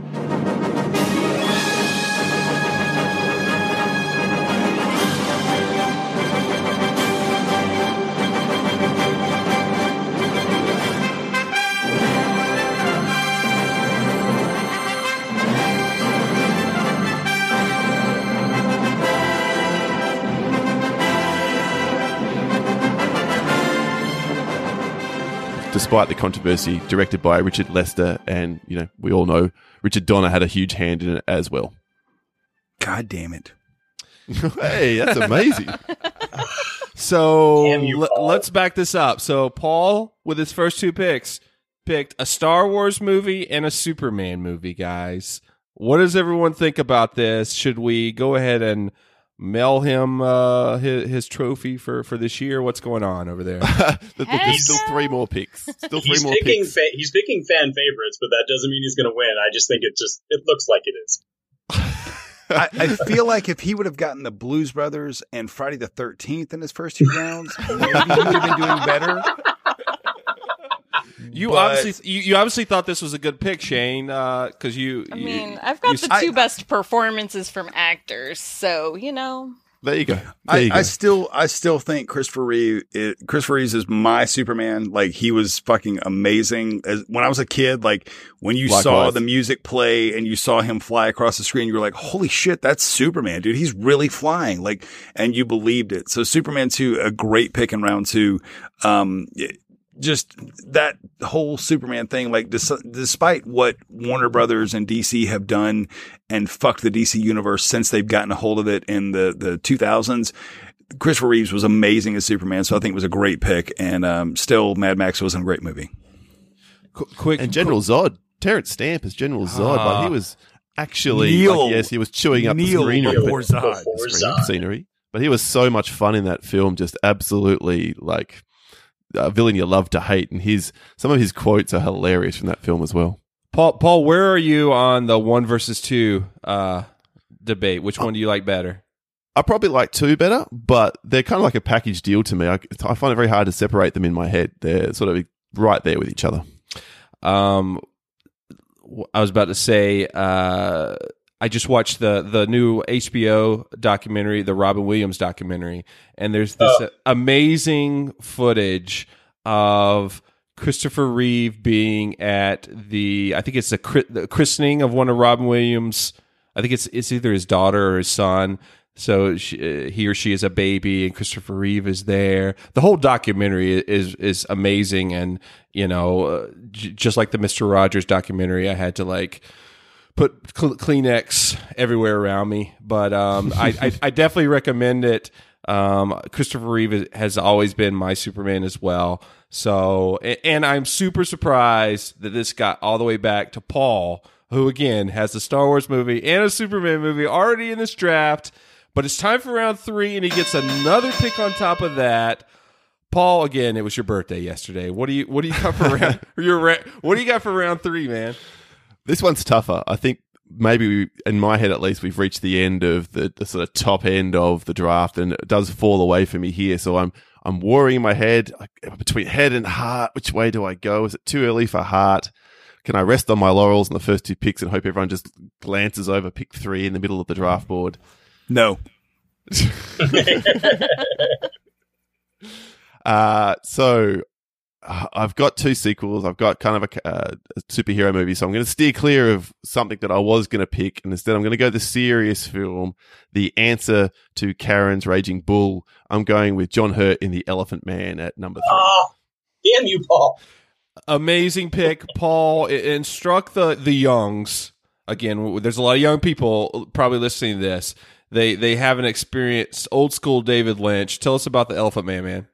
Despite the controversy, directed by Richard Lester, and you know we all know Richard Donner had a huge hand in it as well. God damn it! [LAUGHS] hey, that's amazing. [LAUGHS] so l- let's back this up. So Paul, with his first two picks, picked a Star Wars movie and a Superman movie. Guys, what does everyone think about this? Should we go ahead and mail him uh, his, his trophy for, for this year? What's going on over there? [LAUGHS] There's still three more picks. Still three he's more picking picks. fa- he's picking fan favorites, but that doesn't mean he's going to win. I just think it just it looks like it is. I, I feel like if he would have gotten the Blues Brothers and Friday the Thirteenth in his first two rounds, maybe he would have been doing better. You But- obviously you, you obviously thought this was a good pick, Shane, because you. I you- mean, I've got you- the two best performances from actors, so you know. There you go. There I, you go. I still, I still think Christopher Reeve, it, Christopher Reeves is my Superman. Like he was fucking amazing. As, when I was a kid, like when you saw Likewise. the music play and you saw him fly across the screen, you were like, "Holy shit, that's Superman, dude! He's really flying!" Like, and you believed it. So Superman two, a great pick in round two. Um, it- just that whole Superman thing, like dis- despite what Warner Brothers and DC have done and fucked the DC universe since they've gotten a hold of it in the, the 2000s, Christopher Reeves was amazing as Superman. So I think it was a great pick. And, um, still Mad Max wasn't a great movie. quick and General Zod, Terence Stamp as General Zod, Ah. but he was actually Kneel. like, yes, he was chewing up Kneel the scenery, before Zod. Before the screen- Zod. scenery. But he was so much fun in that film, just absolutely like a villain you love to hate, and his some of his quotes are hilarious from that film as well. Paul, Paul, where are you on the one versus two uh, debate? Which one do you like better? I probably like two better, but they're kind of like a package deal to me. I, I find it very hard to separate them in my head. They're sort of right there with each other. Um, I was about to say, uh, I just watched the the new HBO documentary, the Robin Williams documentary, and there's this Oh. amazing footage of Christopher Reeve being at the, I think it's the, chri- the christening of one of Robin Williams. I think it's it's either his daughter or his son. So she, uh, he or she is a baby, and Christopher Reeve is there. The whole documentary is is amazing, and you know, uh, j- just like the Mister Rogers documentary, I had to like put Kleenex everywhere around me. But um, I, I I definitely recommend it. Um, Christopher Reeve has always been my Superman as well. So, and I'm super surprised that this got all the way back to Paul who again has a Star Wars movie and a Superman movie already in this draft. But it's time for round three, and he gets another pick on top of that. Paul, again, it was your birthday yesterday. What do you what do you got for round? [LAUGHS] your what do you got for round three, man? This one's tougher. I think maybe we, in my head at least we've reached the end of the, the sort of top end of the draft, and it does fall away for me here. So I'm I'm worrying in my head between head and heart. Which way do I go? Is it too early for heart? Can I rest on my laurels in the first two picks and hope everyone just glances over pick three in the middle of the draft board? No. [LAUGHS] [LAUGHS] uh, so I've got two sequels. I've got kind of a, uh, a superhero movie, so I'm going to steer clear of something that I was going to pick, and instead I'm going to go the serious film, the answer to Karen's Raging Bull. I'm going with John Hurt in The Elephant Man at number three. Oh, damn you, Paul! Amazing pick, Paul. It instruct the the youngs again. There's a lot of young people probably listening to this. They they haven't experienced old school David Lynch. Tell us about the Elephant Man, man.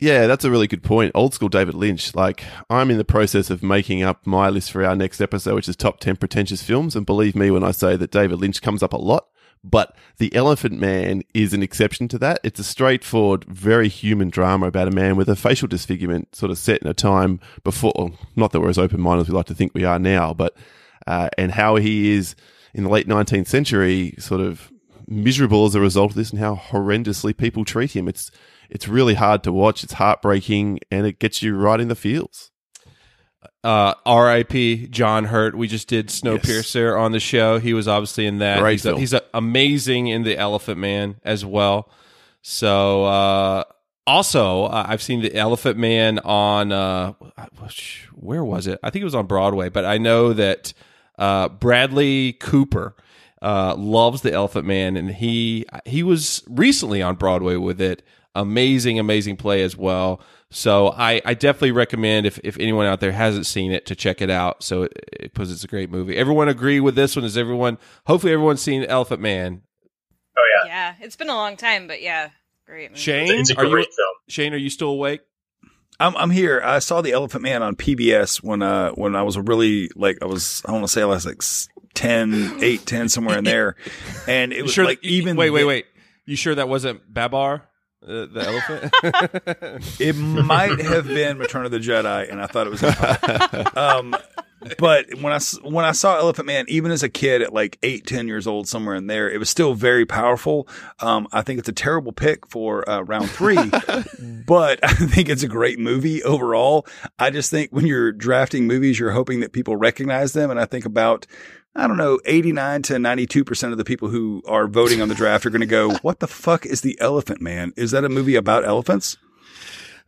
Yeah, that's a really good point. Old school David Lynch. Like, I'm in the process of making up my list for our next episode, which is top 10 pretentious films. And believe me when I say that David Lynch comes up a lot. But The Elephant Man is an exception to that. It's a straightforward, very human drama about a man with a facial disfigurement, sort of set in a time before, well, not that we're as open minded as we like to think we are now, but, uh, and how he is in the late 19th century, sort of miserable as a result of this and how horrendously people treat him. It's, it's really hard to watch. It's heartbreaking and it gets you right in the feels. Uh, R.I.P. John Hurt. We just did Snowpiercer on the show. He was obviously in that. Great he's, a, he's a, amazing in the Elephant Man as well. So uh, also, uh, I've seen the Elephant Man on uh, where was it? I think it was on Broadway, but I know that uh, Bradley Cooper uh, loves the Elephant Man, and he he was recently on Broadway with it. Amazing, amazing play as well. So I, I definitely recommend if, if anyone out there hasn't seen it to check it out. So because it's a great movie. Everyone agree with this one? Is everyone? Hopefully everyone's seen Elephant Man. Oh yeah, Yeah, it's been a long time, but yeah, great. Movie. Shane, It's a are you film. Shane? Are you still awake? I'm I'm here. I saw the Elephant Man on PBS when uh when I was really like I was I want to say I was like s- 10, 8, 10, somewhere in there, [LAUGHS] and it You was sure? like that- even wait, wait, the- wait. You sure that wasn't Babar, uh, the elephant? [LAUGHS] It might have been Return of the Jedi, and I thought it was. Empire. um, but when I s- when I saw Elephant Man, even as a kid at like eight, ten years old, somewhere in there, it was still very powerful. Um, I think it's a terrible pick for uh, round three, [LAUGHS] but I think it's a great movie overall. I just think when you're drafting movies, you're hoping that people recognize them, and I think about. I don't know, 89 to 92% of the people who are voting on the draft are going to go, [LAUGHS] What the fuck is The Elephant Man? Is that a movie about elephants?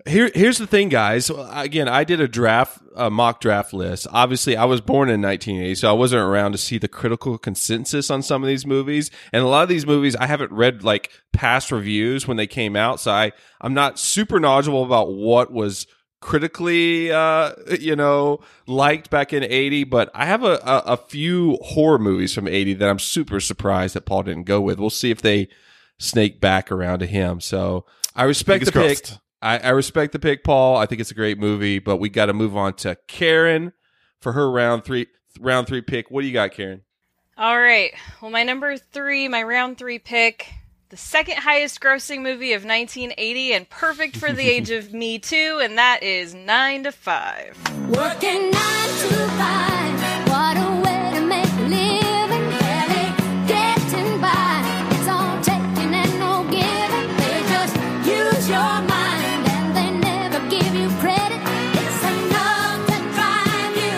Here, here's the thing, guys. Again, I did a draft, a mock draft list. Obviously, I was born in 1980, so I wasn't around to see the critical consensus on some of these movies. And a lot of these movies, I haven't read like past reviews when they came out, so I, I'm not super knowledgeable about what was critically, uh, you know, liked back in 80. But I have a, a, a few horror movies from 80 that I'm super surprised that Paul didn't go with. We'll see if they snake back around to him. So I respect Fingers the pick. I, I respect the pick, Paul. I think it's a great movie, but we got to move on to Karen for her round three round three pick. What do you got, Karen? All right. Well, my number three, my round three pick, the second highest grossing movie of 1980 and perfect for the age of [LAUGHS] me too, and that is Nine to Five. Working nine to five, what a way to make a living. Barely getting by, it's all taking and no giving. They just use your mind and they never give you credit. It's enough to drive you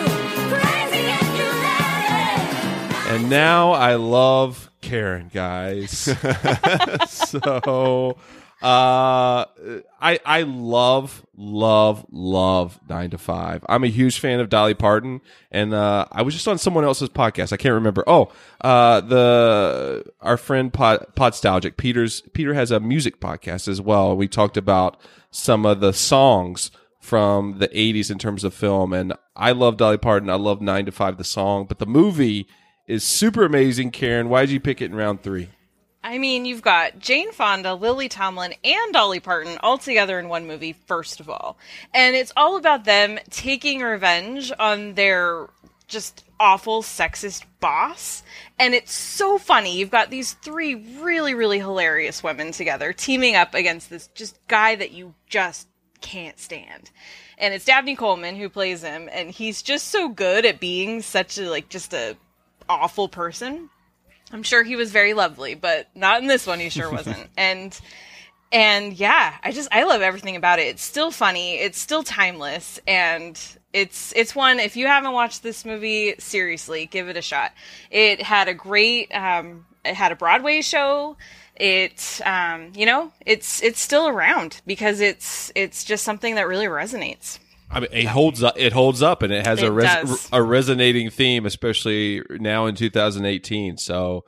crazy and you let it. And now I love Karen, guys. [LAUGHS] [LAUGHS] so uh I I love love love 9 to 5. I'm a huge fan of Dolly Parton and uh I was just on someone else's podcast. I can't remember. Oh, uh the our friend Pod, Podstalgic Peter's Peter has a music podcast as well. We talked about some of the songs from the 80s in terms of film and I love Dolly Parton. I love 9 to 5 the song, but the movie is super amazing, Karen. Why did you pick it in round 3? I mean, you've got Jane Fonda, Lily Tomlin, and Dolly Parton all together in one movie, first of all. And it's all about them taking revenge on their just awful sexist boss. And it's so funny. You've got these three really, really hilarious women together teaming up against this just guy that you just can't stand. And it's Dabney Coleman who plays him, and he's just so good at being such a like just a awful person. I'm sure he was very lovely, but not in this one. He sure wasn't. [LAUGHS] and and yeah, I just I love everything about it. It's still funny. It's still timeless, and it's it's one. If you haven't watched this movie, seriously, give it a shot. It had a great. Um, it had a Broadway show. It um, you know, it's it's still around because it's it's just something that really resonates. I mean, it holds up. It holds up, and it has It a res- a resonating theme, especially now in 2018. So,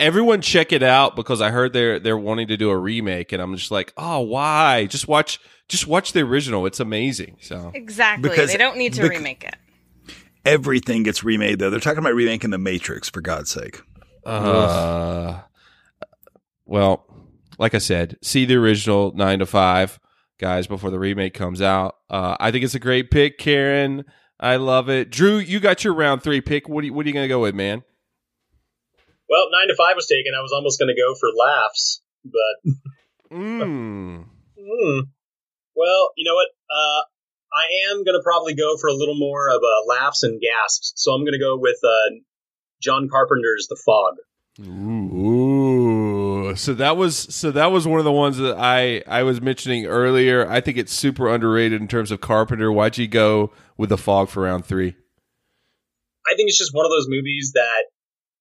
everyone check it out because I heard they're they're wanting to do a remake, and I'm just like, oh, why? Just watch, just watch the original. It's amazing. So, Exactly. Because- they don't need to bec- remake it. Everything gets remade though. They're talking about remaking The Matrix for God's sake. uh, well, like I said, see the original nine to five guys before the remake comes out. Uh, I think it's a great pick, Karen. I love it. Drew, you got your round three pick. What are you, what are you going to go with, man? Well, nine to five was taken. I was almost going to go for laughs, but Mm. Hmm. Well, you know what? Uh, I am going to probably go for a little more of a laughs and gasps. So I'm going to go with uh, John Carpenter's The Fog. Ooh, so that was so that was one of the ones that I I was mentioning earlier. I think it's super underrated in terms of Carpenter. Why'd you go with the fog for round three? I think it's just one of those movies that,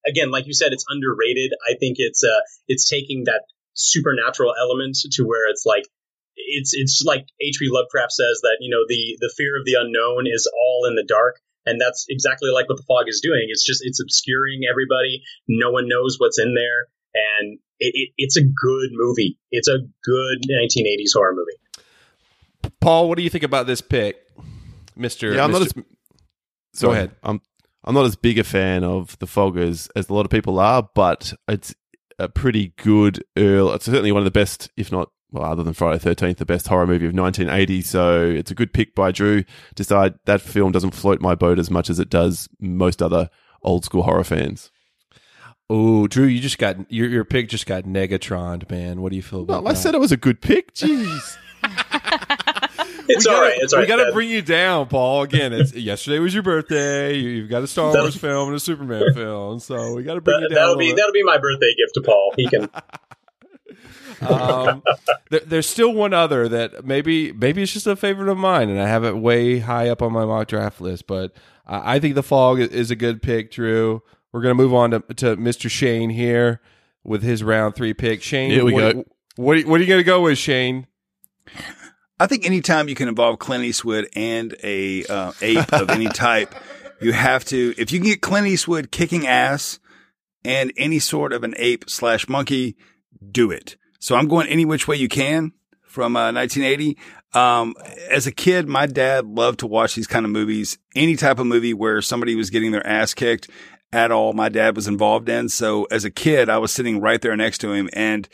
again, like you said, it's underrated. I think it's uh, it's taking that supernatural element to where it's like it's it's like H.P. Lovecraft says that you know the the fear of the unknown is all in the dark, and that's exactly like what the fog is doing. It's just it's obscuring everybody. No one knows what's in there, and it, it, it's a good movie. It's a good 1980s horror movie. Paul, what do you think about this pick, Mister? Yeah, I'm not as. Go Sorry, ahead. I'm I'm not as big a fan of the Foggers as, as a lot of people are, but it's a pretty good earl. It's certainly one of the best, if not well, other than Friday Thirteenth, the best horror movie of 1980. So it's a good pick by Drew. Decide that film doesn't float my boat as much as it does most other old school horror fans. Oh, Drew, you just got your your pick just got Negatron, man. What do you feel about Well, I said it was a good pick. Jeez. [LAUGHS] It's we all gotta, right. It's all we right. got to bring you down, Paul. Again, it's [LAUGHS] yesterday was your birthday. You, you've got a Star That'll- Wars film and a Superman [LAUGHS] film, so we got to bring you down. that'll be little- that'll be my birthday gift to Paul. He can. um, there, there's still one other that maybe maybe it's just a favorite of mine, and I have it way high up on my mock draft list. But I I think the fog is a good pick, Drew. We're gonna move on to, to Mr. Shane here with his round three pick. Shane, Here we what, go. What, what are you gonna go with, Shane? I think anytime you can involve Clint Eastwood and a uh, ape of any [LAUGHS] type, you have to. If you can get Clint Eastwood kicking ass and any sort of an ape slash monkey, do it. So I'm going any which way you can from uh, 1980. Um, as a kid, my dad loved to watch these kind of movies. Any type of movie where somebody was getting their ass kicked at all, my dad was involved in. So as a kid, I was sitting right there next to him and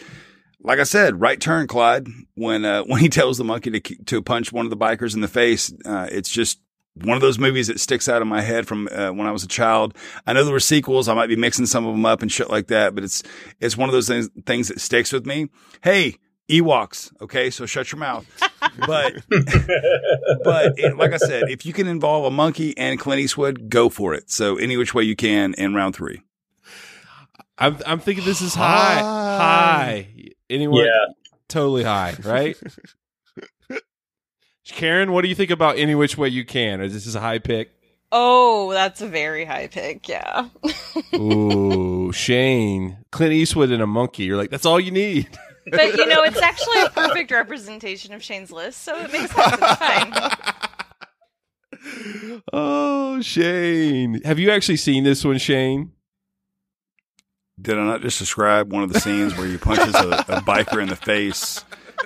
like I said, right turn, Clyde. When uh, [LAUGHS] when he tells the monkey to to punch one of the bikers in the face, uh, it's just one of those movies that sticks out in my head from uh, when I was a child. I know there were sequels. I might be mixing some of them up and shit like that, but it's it's one of those things things that sticks with me. Hey, Ewoks. Okay, so shut your mouth. But [LAUGHS] but it, like I said, if you can involve a monkey and Clint Eastwood, go for it. So any which way you can in round three. I'm I'm thinking this is high, high. Anyone? Yeah. totally high, right? [LAUGHS] Karen, what do you think about any which way you can? Is this is a high pick? Oh, that's a very high pick. Yeah. Ooh, Shane, Clint Eastwood and a monkey. You're like, that's all you need. But you know, it's actually a perfect representation of Shane's list, so it makes sense. It's fine. [LAUGHS] oh, Shane, have you actually seen this one, Shane? Did I not just describe one of the scenes where he punches a, a biker in the face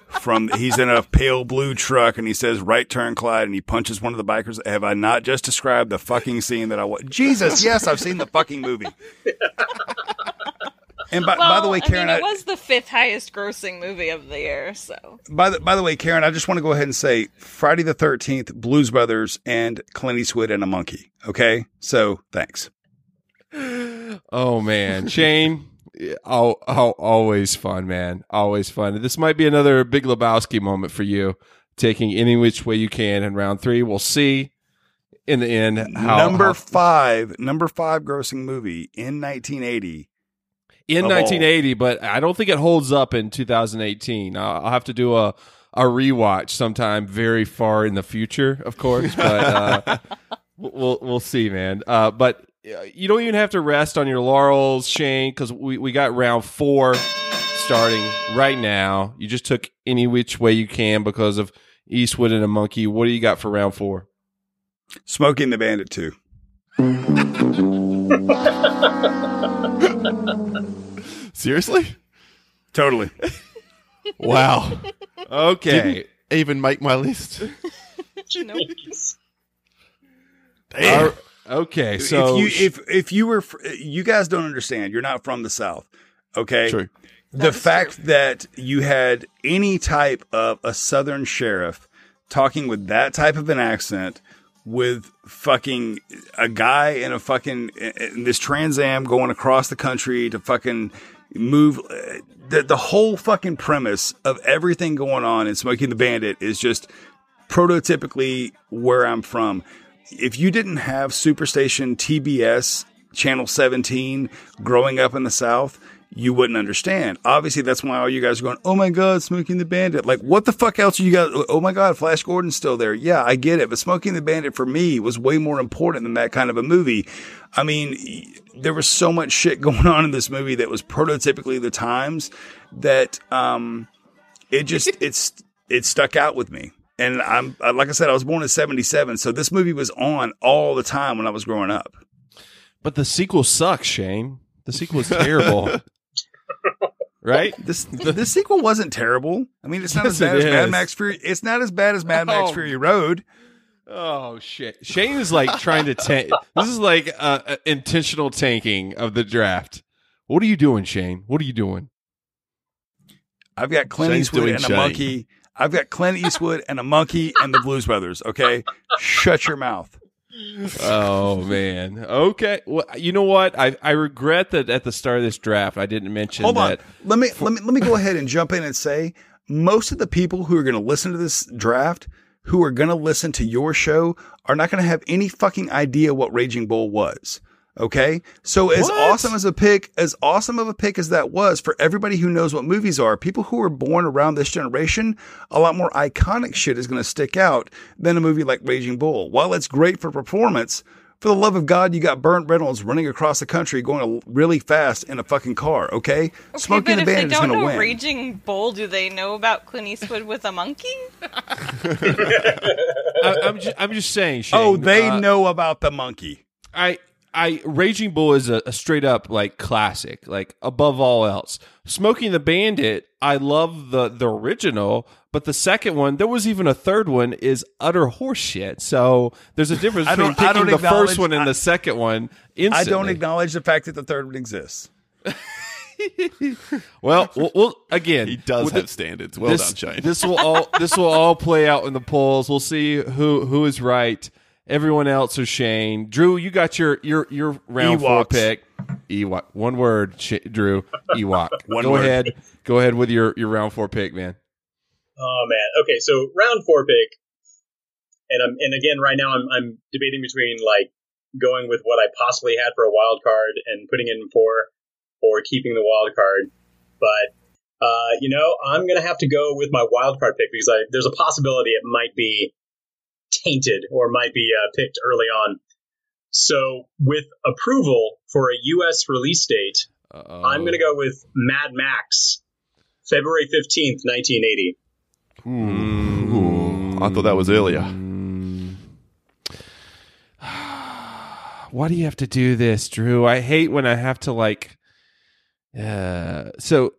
from he's in a pale blue truck and he says right turn Clyde and he punches one of the bikers? Have I not just described the fucking scene that I wa- Jesus, yes, I've seen the fucking movie. And by, by the way, Karen, I I mean, it was the fifth highest grossing movie of the year, so by the by the way, Karen, I just want to go ahead and say Friday the Thirteenth, Blues Brothers, and Clint Eastwood and a monkey. Okay, so thanks. Oh man, Shane. Oh, oh, always fun, man. Always fun. This might be another Big Lebowski moment for you, taking any which way you can in round three. We'll see in the end how number how- five, number five grossing movie in 1980. In of all. 1980, but I don't think it holds up in 2018. I'll, I'll have to do a a rewatch sometime very far in the future, of course. But uh, [LAUGHS] we'll we'll see, man. Uh, but uh, you don't even have to rest on your laurels, Shane, because we we got round four starting right now. You just took any which way you can because of Eastwood and a monkey. What do you got for round four? Smokey and the Bandit 2. [LAUGHS] Seriously? Totally. Wow. Okay. Didn't even make my list. All- okay, so if you if if you were fr- you guys don't understand, you're not from the South. Okay. True. The fact that you had any type of a Southern sheriff talking with that type of an accent with fucking a guy in a fucking in this Trans Am going across the country to fucking move uh, the the whole fucking premise of everything going on in Smokey and the Bandit is just prototypically where I'm from. If you didn't have Superstation TBS Channel 17 growing up in the South, you wouldn't understand. Obviously, that's why all you guys are going, oh my God, Smokey and the Bandit. Like, what the fuck else are you guys? Oh my God, Flash Gordon's still there. Yeah, I get it. But Smokey and the Bandit for me was way more important than that kind of a movie. I mean, there was so much shit going on in this movie that was prototypically the times that, um, it just, [LAUGHS] it's, it stuck out with me. And I'm, like I said, I was born in 77. So this movie was on all the time when I was growing up. But the sequel sucks, Shane. The sequel is terrible. [LAUGHS] right? This the sequel wasn't terrible. I mean, it's not Yes, as bad it as Mad is. Max Fury. It's not as bad as Mad Max Oh. Fury Road. Oh shit! Shane is like trying to tank. This is like uh, uh, intentional tanking of the draft. What are you doing, Shane? What are you doing? I've got Clint Shane's Eastwood doing and a monkey. I've got Clint Eastwood and a monkey and the Blues Brothers. Okay, shut your mouth. Oh man. Okay. Well, you know what? I I regret that at the start of this draft I didn't mention Hold on. Let me let me let me go ahead and jump in and say most of the people who are going to listen to this draft, who are going to listen to your show, are not going to have any fucking idea what Raging Bull was. Okay, so as What? awesome as a pick, as awesome of a pick as that was for everybody who knows what movies are, people who were born around this generation, a lot more iconic shit is going to stick out than a movie like Raging Bull. While it's great for performance, for the love of God, you got Burt Reynolds running across the country going really fast in a fucking car. Okay, Okay, Smoking but the if they Bandit is don't going to know win. Raging Bull, do they know about Clint Eastwood with a monkey? [LAUGHS] I, I'm just I'm just saying. Shane, oh, they uh, know about the monkey. I I Raging Bull is a, a straight up like classic, like above all else. Smokey and the Bandit, I love the the original, but the second one, there was even a third one, is utter horseshit. So there's a difference [LAUGHS] I between don't- I picking don't the first one and I- the second one. I don't acknowledge the fact that the third one exists. [LAUGHS] Well, we'll, we'll again. He does have the- standards. Well this, done, Shane. This will all this will all play out in the polls. We'll see who who is right. Everyone else is Shane. Drew, you got your your your round four Ewoks. pick. Ewok. One word, Sh- Drew. Ewok. [LAUGHS] One go word. ahead. Go ahead with your your round four pick, man. Oh man. Okay, so round four pick, and I'm and again right now I'm I'm debating between like going with what I possibly had for a wild card and putting in four, or keeping the wild card. But uh, you know I'm gonna have to go with my wild card pick because I, there's a possibility it might be tainted or might be uh, picked early on. So with approval for a U.S. release date, Uh-oh. I'm gonna go with Mad Max, February fifteenth, nineteen eighty. Ooh, I thought that was earlier. [SIGHS] Why do you have to do this, Drew? I hate when I have to like. Uh, so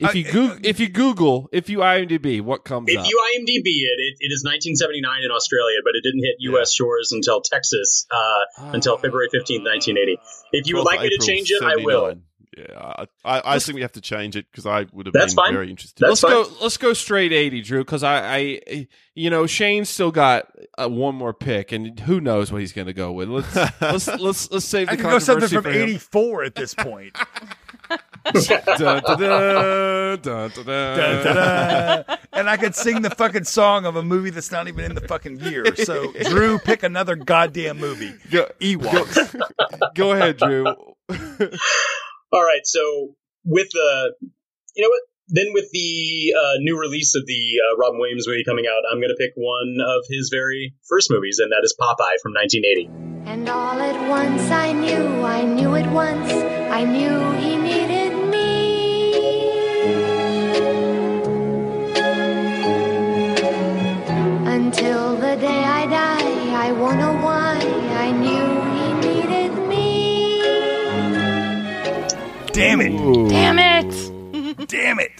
if I- you Google, if you Google, if you IMDb, what comes If up? If you IMDb it, it, it is 1979 in Australia, but it didn't hit U.S. shores until Texas uh, until February 15, 1980. If you would 12th like me to change it, I will. Yeah, I, I, I think we have to change it because I would have That's been fine. very interested. That's let's fine. go. Let's go straight eighty, Drew, because I, I, you know, Shane's still got uh, one more pick, and who knows what he's going to go with. Let's [LAUGHS] let's let's let's save the I could go something from '84 at this point. [LAUGHS] And I could sing the fucking song of a movie that's not even in the fucking year. So, Drew, pick another goddamn movie. Go, Ewoks. go ahead, Drew. [LAUGHS] All right, so with the, you know what? Then with the uh, new release of the uh, Robin Williams movie coming out, I'm going to pick one of his very first movies, and that is Popeye from 1980. And all at once I knew, I knew it once, I knew he needed Until the day I die, I won't know why, I knew he needed me. Damn it. Ooh. Damn it! [LAUGHS] Damn it.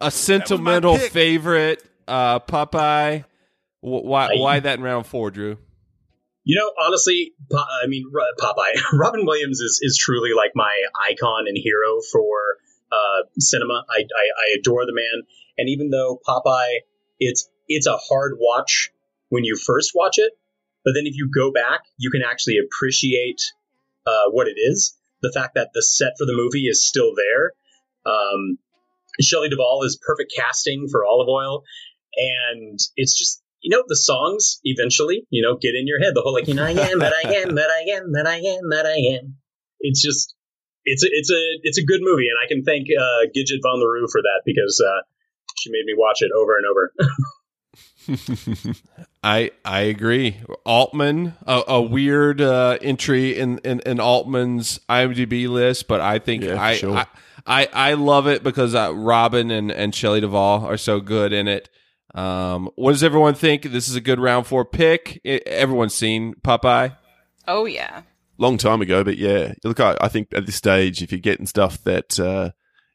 A sentimental pick. favorite, uh, Popeye. Wh- Why? Why that in round four, Drew? You know, honestly, Po- I mean, Popeye, [LAUGHS] Robin Williams is, is truly like my icon and hero for uh, cinema. I, I, I adore the man, and even though Popeye, it's it's a hard watch when you first watch it, but then if you go back, you can actually appreciate uh, what it is. The fact that the set for the movie is still there. Um, Shelley Duvall is perfect casting for Olive Oyl, and it's just you know the songs eventually you know get in your head the whole like you know I am that I am that I am that I am that I am. It's just it's a, it's a it's a good movie, and I can thank uh, Gidget von Roo for that because uh, she made me watch it over and over. [LAUGHS] [LAUGHS] I I agree. Altman, a, a weird uh, entry in, in in Altman's IMDb list, but I think Yeah, I, sure. I I I love it because uh, Robin and and Shelley Duvall are so good in it. Um, what does everyone think? This is a good round four pick. I- everyone's seen Popeye. Oh yeah. Long time ago, but yeah. Look, I, I think at this stage, if you're getting stuff that uh,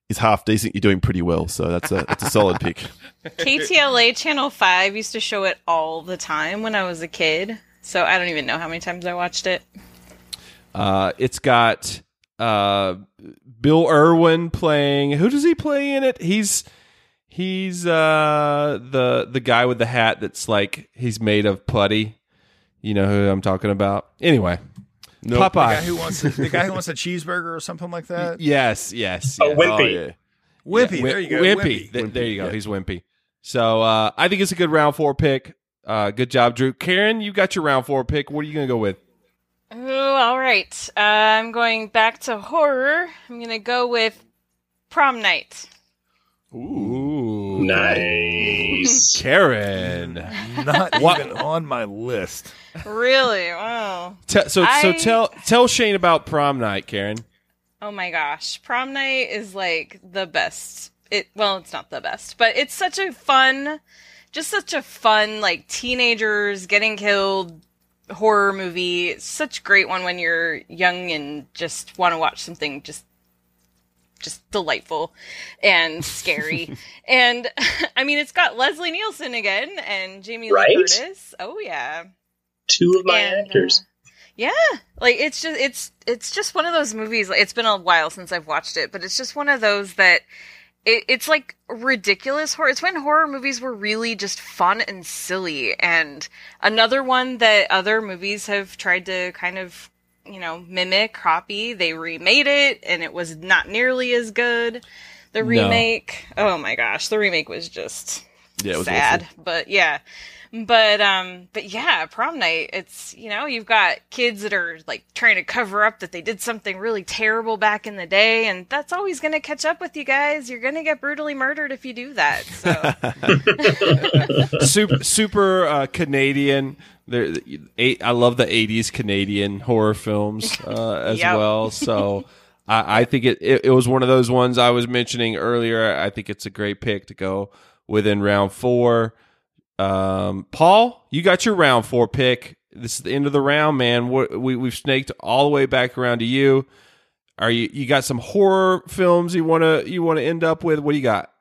is half decent, you're doing pretty well. So that's a that's a solid pick. [LAUGHS] KTLA Channel 5 used to show it all the time when I was a kid. So I don't even know how many times I watched it. Uh, it's got uh, Bill Irwin playing. Who does he play in it? He's he's uh, the the guy with the hat that's like he's made of putty. You know who I'm talking about. Anyway, Nope. The guy who wants a, the guy who wants a cheeseburger or something like that. [LAUGHS] Yes, yes. Oh. Wimpy. Oh, yeah. Wimpy, Yeah, there you go. Wimpy. Wimpy. Th- there you go. yeah. He's Wimpy. So uh, I think it's a good round four pick. Uh, good job, Drew. Karen, you got your round four pick. What are you going to go with? Oh, all right. Uh, I'm going back to horror. I'm going to go with Prom Night. Ooh, nice. [LAUGHS] Karen. Not even on my list. Really? Wow. Te- so so I- tell tell Shane about prom night, Karen. Oh my gosh. Prom Night is like the best. It well, it's not the best, but it's such a fun just such a fun like teenagers getting killed horror movie. It's such a great one when you're young and just want to watch something just just delightful and scary. [LAUGHS] and [LAUGHS] I mean, it's got Leslie Nielsen again and Jamie Right? Lee Curtis. Oh yeah. Two of my And, actors. uh, yeah, like it's just it's it's just one of those movies. It's been a while since I've watched it, but it's just one of those that it, it's like ridiculous horror. It's when horror movies were really just fun and silly, and another one that other movies have tried to kind of you know mimic, copy. They remade it, and it was not nearly as good. The No. remake, oh my gosh, the remake was just Yeah, it was sad, but yeah. But um but yeah, prom night, it's you know, you've got kids that are like trying to cover up that they did something really terrible back in the day and that's always going to catch up with you guys. You're going to get brutally murdered if you do that. So [LAUGHS] super super uh, Canadian. There, eight, I love the '80s Canadian horror films [LAUGHS] uh, as Yep. well. So [LAUGHS] I, I think it, it it was one of those ones I was mentioning earlier. I think it's a great pick to go within round four. Um, Paul, you got your round four pick. This is the end of the round, man. What, we we've snaked all the way back around to you. Are you you got some horror films you want to you want to end up with? What do you got?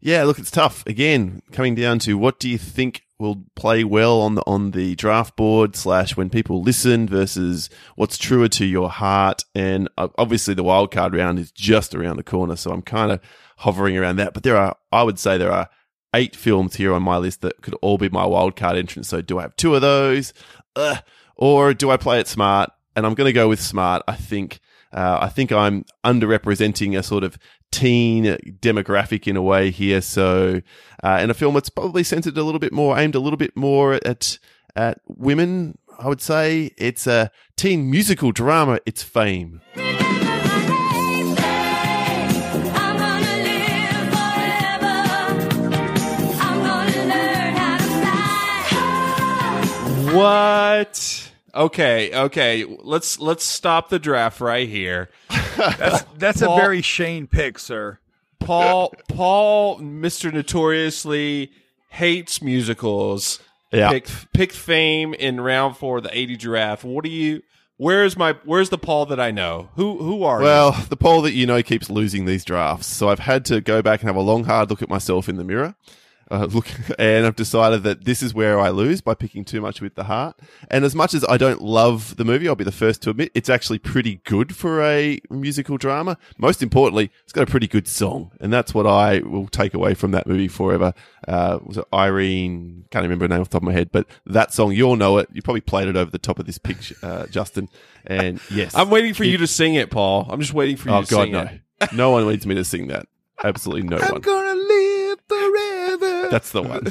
Yeah, look, it's tough. Again, coming down to what do you think will play well on the on the draft board slash when people listen versus what's truer to your heart. And obviously, the wild card round is just around the corner, so I'm kind of hovering around that. But there are, I would say, there are eight films here on my list that could all be my wild card entrance. So, do I have two of those, Ugh. or do I play it smart? And I'm going to go with smart. I think. Uh, I think I'm underrepresenting a sort of teen demographic in a way here. So, uh, in a film that's probably centered a little bit more, aimed a little bit more at at women, I would say it's a teen musical drama. It's Fame. What? Okay, okay. Let's let's stop the draft right here. That's that's Paul- a very Shane pick, sir. Paul Paul Mr. Notoriously hates musicals. Yeah. Picked picked fame in round 4 the 80 draft. What do you Where's my Where's the Paul that I know? Who who are Well, the poll that you know keeps losing these drafts, so I've had to go back and have a long, hard look at myself in the mirror. Uh, look, [LAUGHS] and I've decided that this is where I lose by picking too much with the heart. And as much as I don't love the movie, I'll be the first to admit it's actually pretty good for a musical drama. Most importantly, it's got a pretty good song, and that's what I will take away from that movie forever. Uh, was it Irene? Can't remember her name off the top of my head, but that song, you all know it. You probably played it over the top of this picture, uh, Justin. And [LAUGHS] yes, I'm waiting for you to sing it, Paul. I'm just waiting for you Oh to God, no! it. No one needs me to sing that. Absolutely no [LAUGHS] one. Gonna live forever. That's the one. [LAUGHS]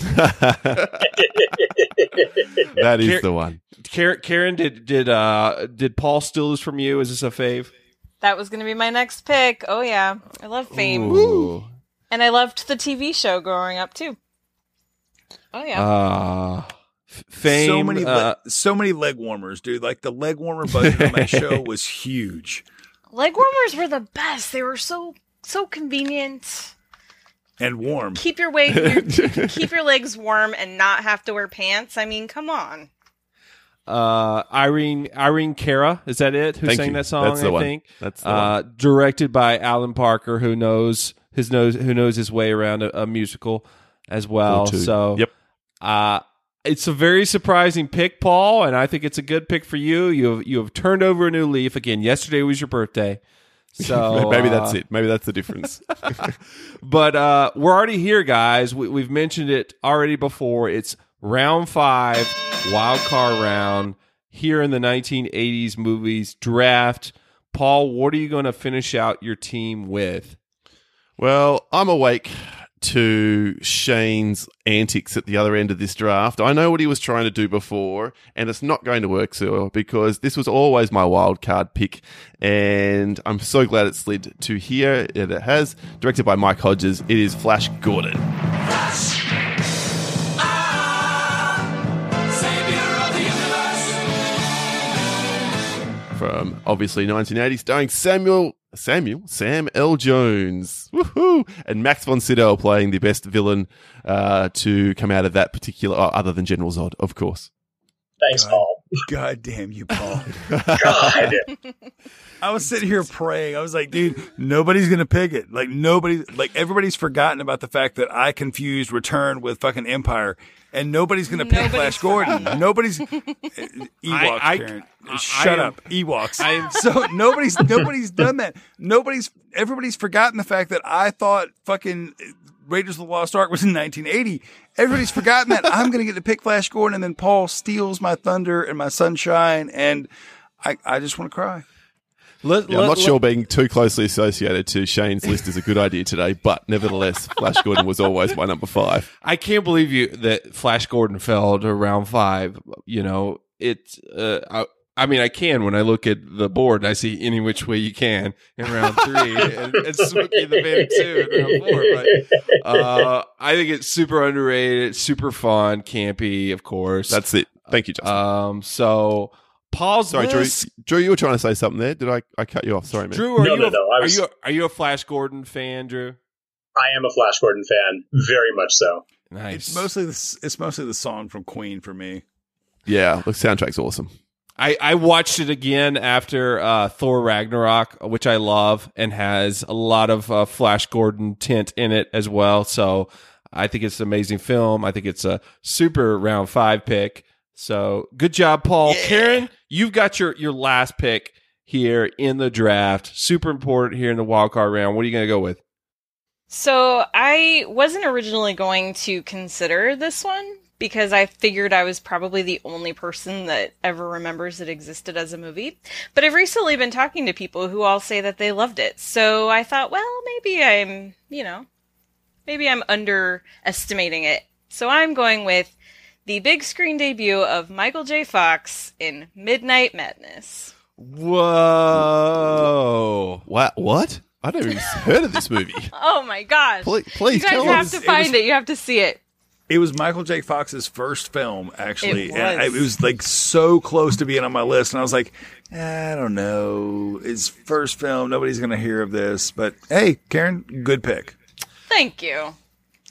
that is Here- the one. Karen, Karen did did uh did Paul steal this from you? Is this a fave? That was going to be my next pick. Oh yeah, I love Fame, Ooh. and I loved the TV show growing up too. Oh yeah. Uh, f- fame. so many, uh, le- so many leg warmers, dude. Like the leg warmer budget on that show [LAUGHS] was huge Leg warmers were the best. They were so so convenient. And warm. Keep your way your, [LAUGHS] keep your legs warm and not have to wear pants. I mean, come on. uh, Irene Irene Cara is that it? Who Thank sang you. that song? That's the I one. think That's the uh, directed by Alan Parker, who knows his knows who knows his way around a, a musical as well. Or. So Yep. uh, it's a very surprising pick, Paul, and I think it's a good pick for you. You have you have turned over a new leaf again. Yesterday was your birthday. [LAUGHS] So Maybe uh, that's it. Maybe that's the difference. [LAUGHS] but uh, we're already here, guys. We, we've mentioned it already before. It's round five, wild card round here in the 1980s movies draft. Paul, what are you going to finish out your team with? well, I'm awake to Shane's antics at the other end of this draft. I know what he was trying to do before, and it's not going to work so well because this was always my wild card pick, and I'm so glad it slid to here. It has, directed by Mike Hodges. It is Flash Gordon. from obviously 1980, starring Samuel Samuel Sam L. Jones, woohoo, and Max von Sydow playing the best villain uh, to come out of that particular, oh, other than General Zod, of course. Thanks, Paul. God damn you, Paul. [LAUGHS] God. I was sitting here praying. I was like, dude, nobody's gonna pick it. Like nobody, like everybody's forgotten about the fact that I confused Return with fucking Empire, and nobody's gonna pick Flash Gordon. Nobody's [LAUGHS] uh, Ewoks. I- Karen. I- Shut I am- up, Ewoks. I am- so nobody's nobody's done that. Nobody's everybody's forgotten the fact that I thought fucking Raiders of the Lost Ark was in 1980. Everybody's forgotten that I'm gonna get to pick Flash Gordon, and then Paul steals my thunder and my sunshine, and I I just want to cry. Let, Yeah, I'm not sure being too closely associated to Shane's list is a good idea today, but nevertheless, Flash Gordon was always my number five. I can't believe you that Flash Gordon fell to round five. You know, it. Uh, I, I mean, I can when I look at the board. and I see any which way you can in round three, and, and [LAUGHS] Smokey the Bandit two in round four. But uh, I think it's super underrated, super fun, campy, of course. That's it. Thank you, Justin. um. So Paul's Sorry, Drew. Drew, you were trying to say something there. Did I, I cut you off? Sorry, man. Drew, are No, you no, a, no, I are was- you are you a Flash Gordon fan, Drew? I am a Flash Gordon fan, very much so. Nice. It's mostly the it's mostly the song from Queen for me. Yeah, the soundtrack's awesome. I, I watched it again after uh, Thor Ragnarok, which I love and has a lot of uh, Flash Gordon tint in it as well. So I think it's an amazing film. I think it's a super round five pick. So good job, Paul. Karen, you've got your your last pick here in the draft. Super important here in the wild card round. What are you going to go with? So I wasn't originally going to consider this one because I figured I was probably the only person that ever remembers it existed as a movie. But I've recently been talking to people who all say that they loved it. So I thought, well, maybe I'm, you know, maybe I'm underestimating it. So I'm going with the big screen debut of Michael J. Fox in Midnight Madness. Whoa! What? What? I never even heard of this movie. [LAUGHS] Oh my gosh. Please- please you guys have us. to It find was- it. You have to see it. It was Michael J. Fox's first film, actually. It And I- was. it was like so close to being on my list. And I was like, I don't know. His first film, nobody's going to hear of this. But hey, Karen, good pick. Thank you.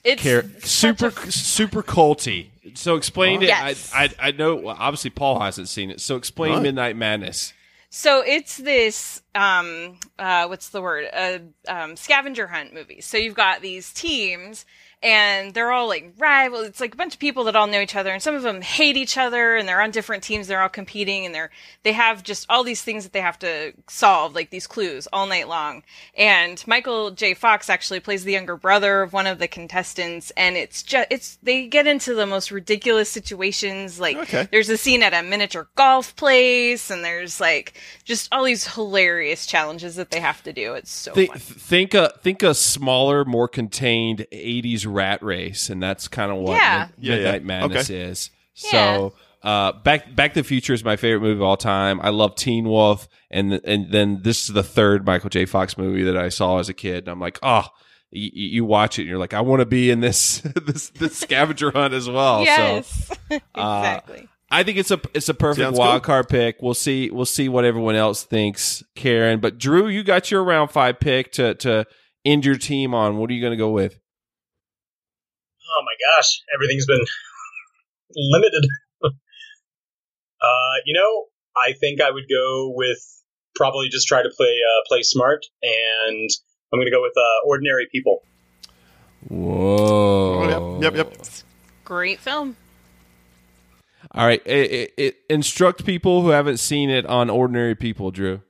It's Care, super super culty. So explain it. Yes. I, I I know. well, obviously, Paul hasn't seen it. So explain Right. Midnight Madness. So it's this um uh what's the word? A um scavenger hunt movie. So you've got these teams and they're all like rivals. It's like a bunch of people that all know each other and some of them hate each other and they're on different teams. They're all competing and they're they have just all these things that they have to solve, like these clues all night long. And Michael J. Fox actually plays the younger brother of one of the contestants and it's just it's they get into the most ridiculous situations like Okay. there's a scene at a miniature golf place and there's like just all these hilarious challenges that they have to do it's so think fun think a think a smaller, more contained '80s rat race, and that's kind of what Yeah. Mid- Yeah, yeah. Midnight Madness Okay. is. So, uh, Back Back to the Future is my favorite movie of all time. I love Teen Wolf, and and then this is the third Michael J. Fox movie that I saw as a kid. And I'm like, oh. You, you watch it, and you're like, I want to be in this [LAUGHS] this this scavenger hunt as well. yes So, [LAUGHS] uh, exactly I think it's a it's a perfect Sounds wild good. card pick. We'll see we'll see what everyone else thinks, Karen. But Drew, you got your round five pick to to end your team on. What are you going to go with? Oh my gosh, everything's been limited. [LAUGHS] uh, you know, I think I would go with probably just try to play uh, play smart, and I'm going to go with uh, ordinary people. Whoa! Yep, yep, yep. great film All right, it, it, it, instruct people who haven't seen it on Ordinary People, Drew.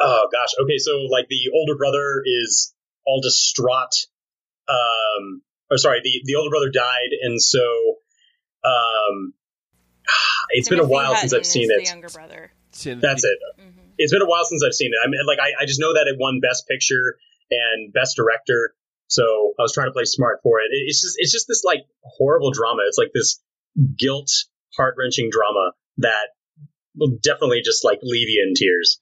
Oh gosh, okay, so like the older brother is all distraught. Um, or sorry, the the older brother died, and so um, [SIGHS] it's been a Timothy while since I've seen it. the younger brother That's it. It's been a while since I've seen it. I mean, like I, I just know that it won Best Picture and Best Director. So I was trying to play smart for it. It- It's just it's just this like horrible drama. It's like this guilt, heart wrenching drama that will definitely just like leave you in tears.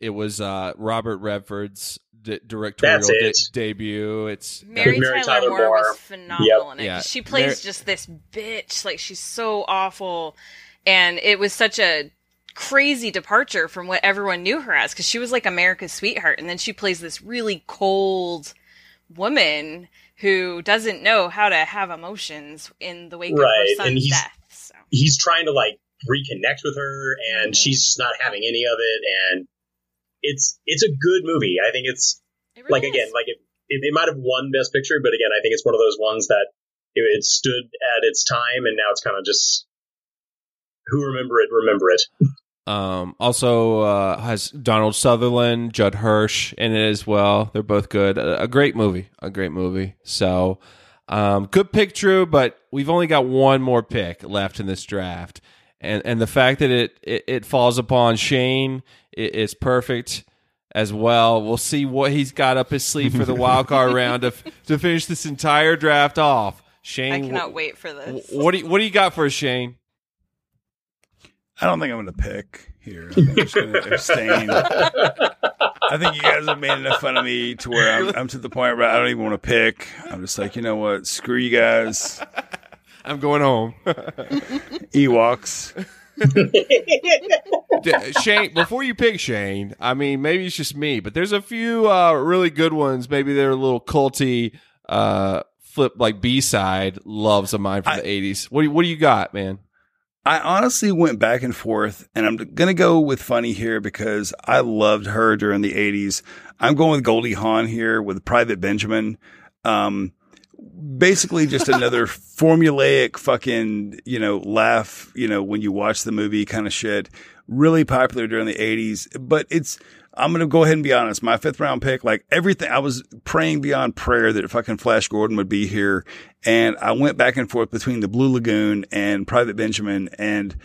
It was uh, Robert Redford's d- directorial de- it. debut. It's Mary, Mary Tyler, Tyler Moore, Moore. was phenomenal Yep. in it. Yeah. 'cause She plays Mary- just this bitch. Like she's so awful, and it was such a crazy departure from what everyone knew her as. Because she was like America's sweetheart, and then she plays this really cold woman who doesn't know how to have emotions in the wake of Right, her and son's he's- death. So. He's trying to like reconnect with her, and mm-hmm. she's just not having any of it. And it's it's a good movie. I think it's It really like is. again, like it, it, it might have won Best Picture, but again, I think it's one of those ones that it, it stood at its time, and now it's kind of just who remember it, remember it. Um, also uh, has Donald Sutherland, Judd Hirsch in it as well. They're both good. A, a great movie. A great movie. So, um, good pick, Drew. But we've only got one more pick left in this draft, and and the fact that it it, it falls upon Shane i- is perfect as well. We'll see what he's got up his sleeve for the [LAUGHS] wild card round to to finish this entire draft off. Shane, I cannot wh- wait for this. What do you, what do you got for us, Shane? I don't think I'm going to pick here. I think I'm just going to abstain. I think you guys have made enough fun of me to where I'm, I'm to the point where I don't even want to pick. I'm just like, you know what? Screw you guys. I'm going home. [LAUGHS] Ewoks. [LAUGHS] D- Shane, before you pick Shane, I mean, maybe it's just me, but there's a few uh, really good ones. Maybe they're a little culty, uh, flip like B side loves of mine from the '80s. What do you, what do you got, man? I honestly went back and forth, and I'm going to go with Funny here because I loved her during the 80s. I'm going with Goldie Hawn here with Private Benjamin. Um, basically just another formulaic fucking, you know, laugh, you know, when you watch the movie kind of shit. Really popular during the 80s, but it's, I'm going to go ahead and be honest. My fifth round pick, like everything, I was praying beyond prayer that fucking Flash Gordon would be here. And I went back and forth between the Blue Lagoon and Private Benjamin. And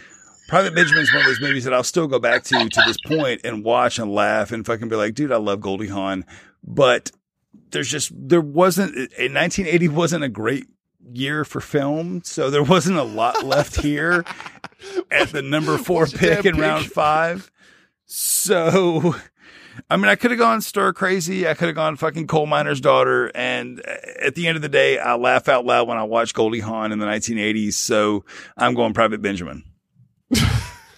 Private Benjamin's one of those movies that I'll still go back to to this point and watch and laugh and fucking be like, dude, I love Goldie Hawn. But there's just, there wasn't, eh, in 1980 wasn't a great year for film. So there wasn't a lot left here [LAUGHS] at the number four pick in round five. So, I mean, I could have gone stir crazy. I could have gone fucking coal miner's daughter. And eh, at the end of the day, I laugh out loud when I watch Goldie Hawn in the 1980s. So I'm going Private Benjamin.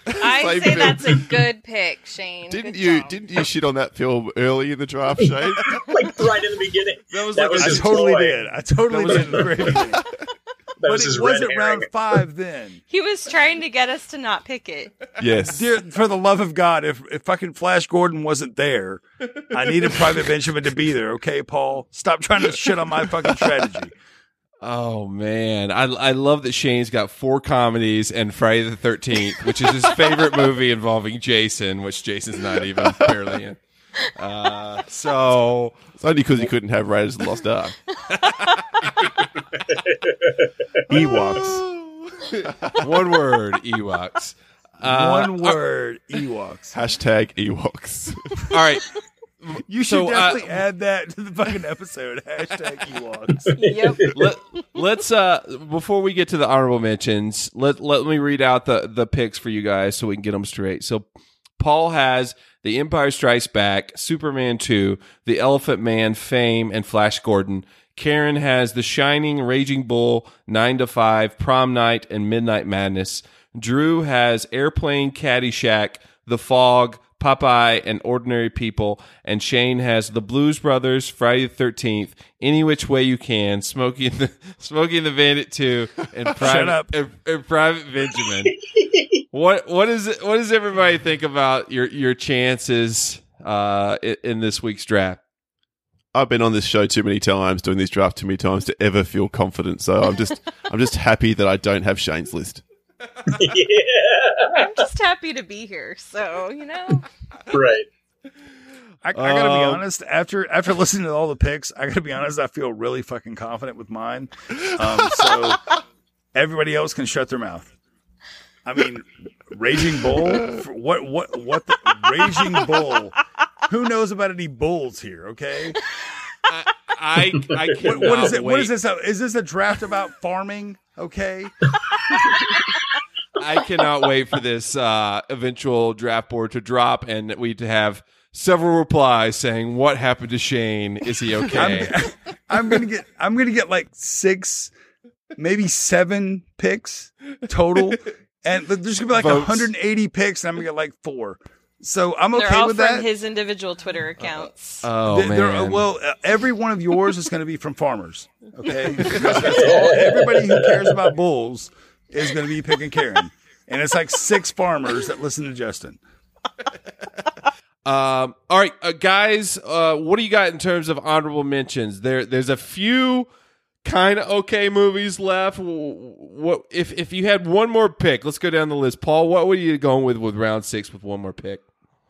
I [LAUGHS] say film. that's a good pick, Shane. Didn't Good you job. didn't you shit on that film early in the draft, [LAUGHS] Shane? like right in the beginning. That was That like was a- I his totally toy. did. I totally That was- did in the very beginning. [LAUGHS] That But was it wasn't round five then. He was trying to get us to not pick it. yes. Dear, for the love of God, if, if fucking Flash Gordon wasn't there, I needed Private Benjamin to be there. Okay, Paul, stop trying to shit on my fucking strategy. Oh man, I I love that Shane's got four comedies and Friday the Thirteenth, which is his [LAUGHS] favorite movie involving Jason, which Jason's not even [LAUGHS] barely in. Uh, so It's only because he couldn't have Raiders of the Lost Ark. [LAUGHS] Ewoks. one word, Ewoks. Uh, One word, Ewoks. Hashtag Ewoks. All right, [LAUGHS] You should So, uh, definitely add that to the fucking episode. [LAUGHS] Hashtag Ewoks. Yep. let, let's uh before we get to the honorable mentions let let me read out the the picks for you guys so we can get them straight so paul has the empire strikes back superman 2 the elephant man fame and flash gordon karen has the shining raging bull 9 to 5 prom night and midnight madness drew has airplane caddyshack the fog Popeye and Ordinary People, and Shane has the Blues Brothers, Friday the Thirteenth, Any Which Way You Can, Smoking the [LAUGHS] Smoking the Bandit Two, and [LAUGHS] Private up. And, and Private Benjamin. [LAUGHS] what what is it, what does everybody think about your your chances uh, in, in this week's draft? I've been on this show too many times, doing this draft too many times to ever feel confident. So I'm just I'm just happy that I don't have Shane's list. Yeah. I'm just happy to be here. So, you know, Right. I, I gotta be Um, honest. After after listening to all the picks, I gotta be honest. I feel really fucking confident with mine. Um, so everybody else can shut their mouth. I mean, Raging Bull. For what what what? The, Raging Bull. Who knows about any bulls here? Okay. I I What, cannot what is it? What wait. is this? A, is this a draft about farming? Okay. I cannot wait for this uh, eventual draft board to drop and we to have several replies saying, "What happened to Shane? Is he okay?" I'm, I'm gonna get I'm gonna get like six, maybe seven picks total, and there's gonna be like Votes. 180 picks, and I'm gonna get like four. So I'm they're okay all with from that. his individual Twitter accounts. oh They- they're- man. well, uh, every one of yours is going to be from farmers. Okay, [LAUGHS] that's all, everybody who cares about bulls is going to be picking Karen, and it's like six farmers that listen to Justin. Um, all right, uh, guys, uh, what do you got in terms of honorable mentions? There, there's a few kind of okay movies left. What if if you had one more pick? Let's go down the list. Paul, what were you going with with round six with one more pick?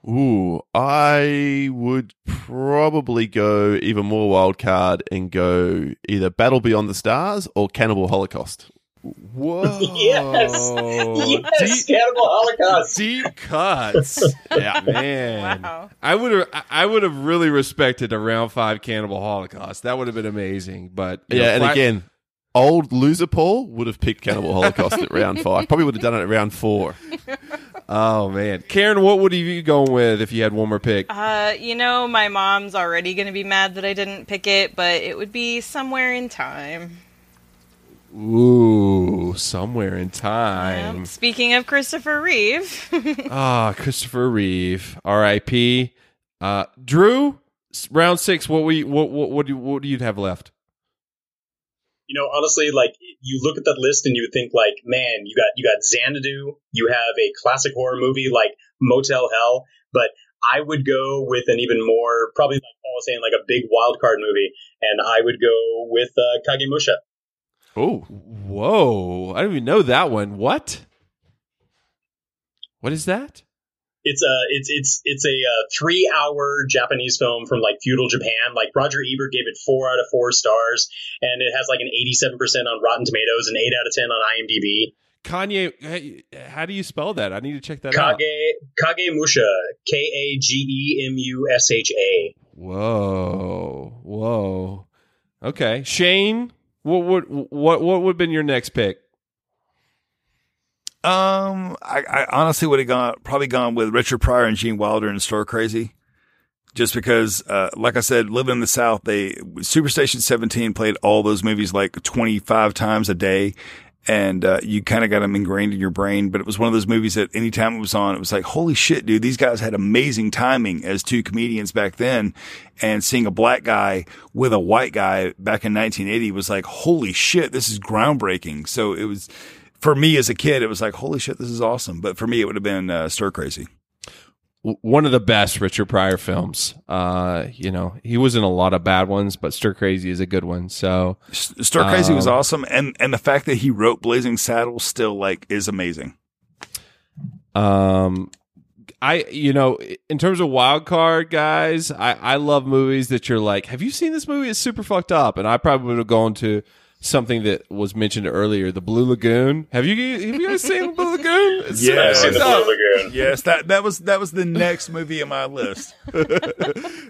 Ooh, I would probably go even more wild card and go either Battle Beyond the Stars or Cannibal Holocaust. Whoa! Yes. Yes. Cannibal Holocaust. Deep cuts. Yeah. [LAUGHS] Man, Wow. I would have, I would have really respected a round five Cannibal Holocaust. That would have been amazing. But Yeah, know, and Fla- again, old loser Paul would have picked Cannibal Holocaust at round five. Probably would have done it at round four. oh man, Karen, what would you be going with if you had one more pick? Uh, you know, my mom's already going to be mad that I didn't pick it, but it would be somewhere in time. Ooh, somewhere in time. Yep. Speaking of Christopher Reeve, [LAUGHS] Ah, Christopher Reeve, R.I.P. Uh, Drew, round six. What we what what what do what do you have left? You know, honestly, like you look at that list and you think, like, man, you got you got Xanadu, you have a classic horror movie like Motel Hell, but I would go with an even more, probably like Paul was saying, like a big wild card movie, and I would go with uh, Kagemusha. Oh, whoa! I don't even know that one. What? What is that? It's a it's it's it's a uh, three hour Japanese film from like feudal Japan. Like Roger Ebert gave it four out of four stars, and it has like an eighty seven percent on Rotten Tomatoes and eight out of ten on IMDb. Kanye, how do you spell that? I need to check that out. Kage Kagemusha, K A G E M U S H A. Whoa, whoa. Okay, Shane, what would what what would have been your next pick? Um, I, I honestly would have gone probably gone with Richard Pryor and Gene Wilder and Stir Crazy, just because, uh, like I said, living in the South, they Superstation 17 played all those movies like 25 times a day. And, uh, you kind of got them ingrained in your brain, but it was one of those movies that anytime it was on, it was like, holy shit, dude, these guys had amazing timing as two comedians back then. And seeing a black guy with a white guy back in 1980 was like, holy shit, this is groundbreaking. So it was, for me as a kid, it was like, holy shit, this is awesome. But for me, it would have been uh, Stir Crazy. One of the best Richard Pryor films. Uh, you know, he was in a lot of bad ones, but Stir Crazy is a good one. So Stir Crazy was um, awesome, and and the fact that he wrote Blazing Saddles still like is amazing. Um, I you know, in terms of wild card guys, I I love movies that you're like, have you seen this movie? It's super fucked up, and I probably would have gone to something that was mentioned earlier, the Blue Lagoon. Have you have you guys seen Blue Lagoon? [LAUGHS] It's super Yes. fucked The. Blue Lagoon. Yes, that that was that was the next movie on my list. [LAUGHS]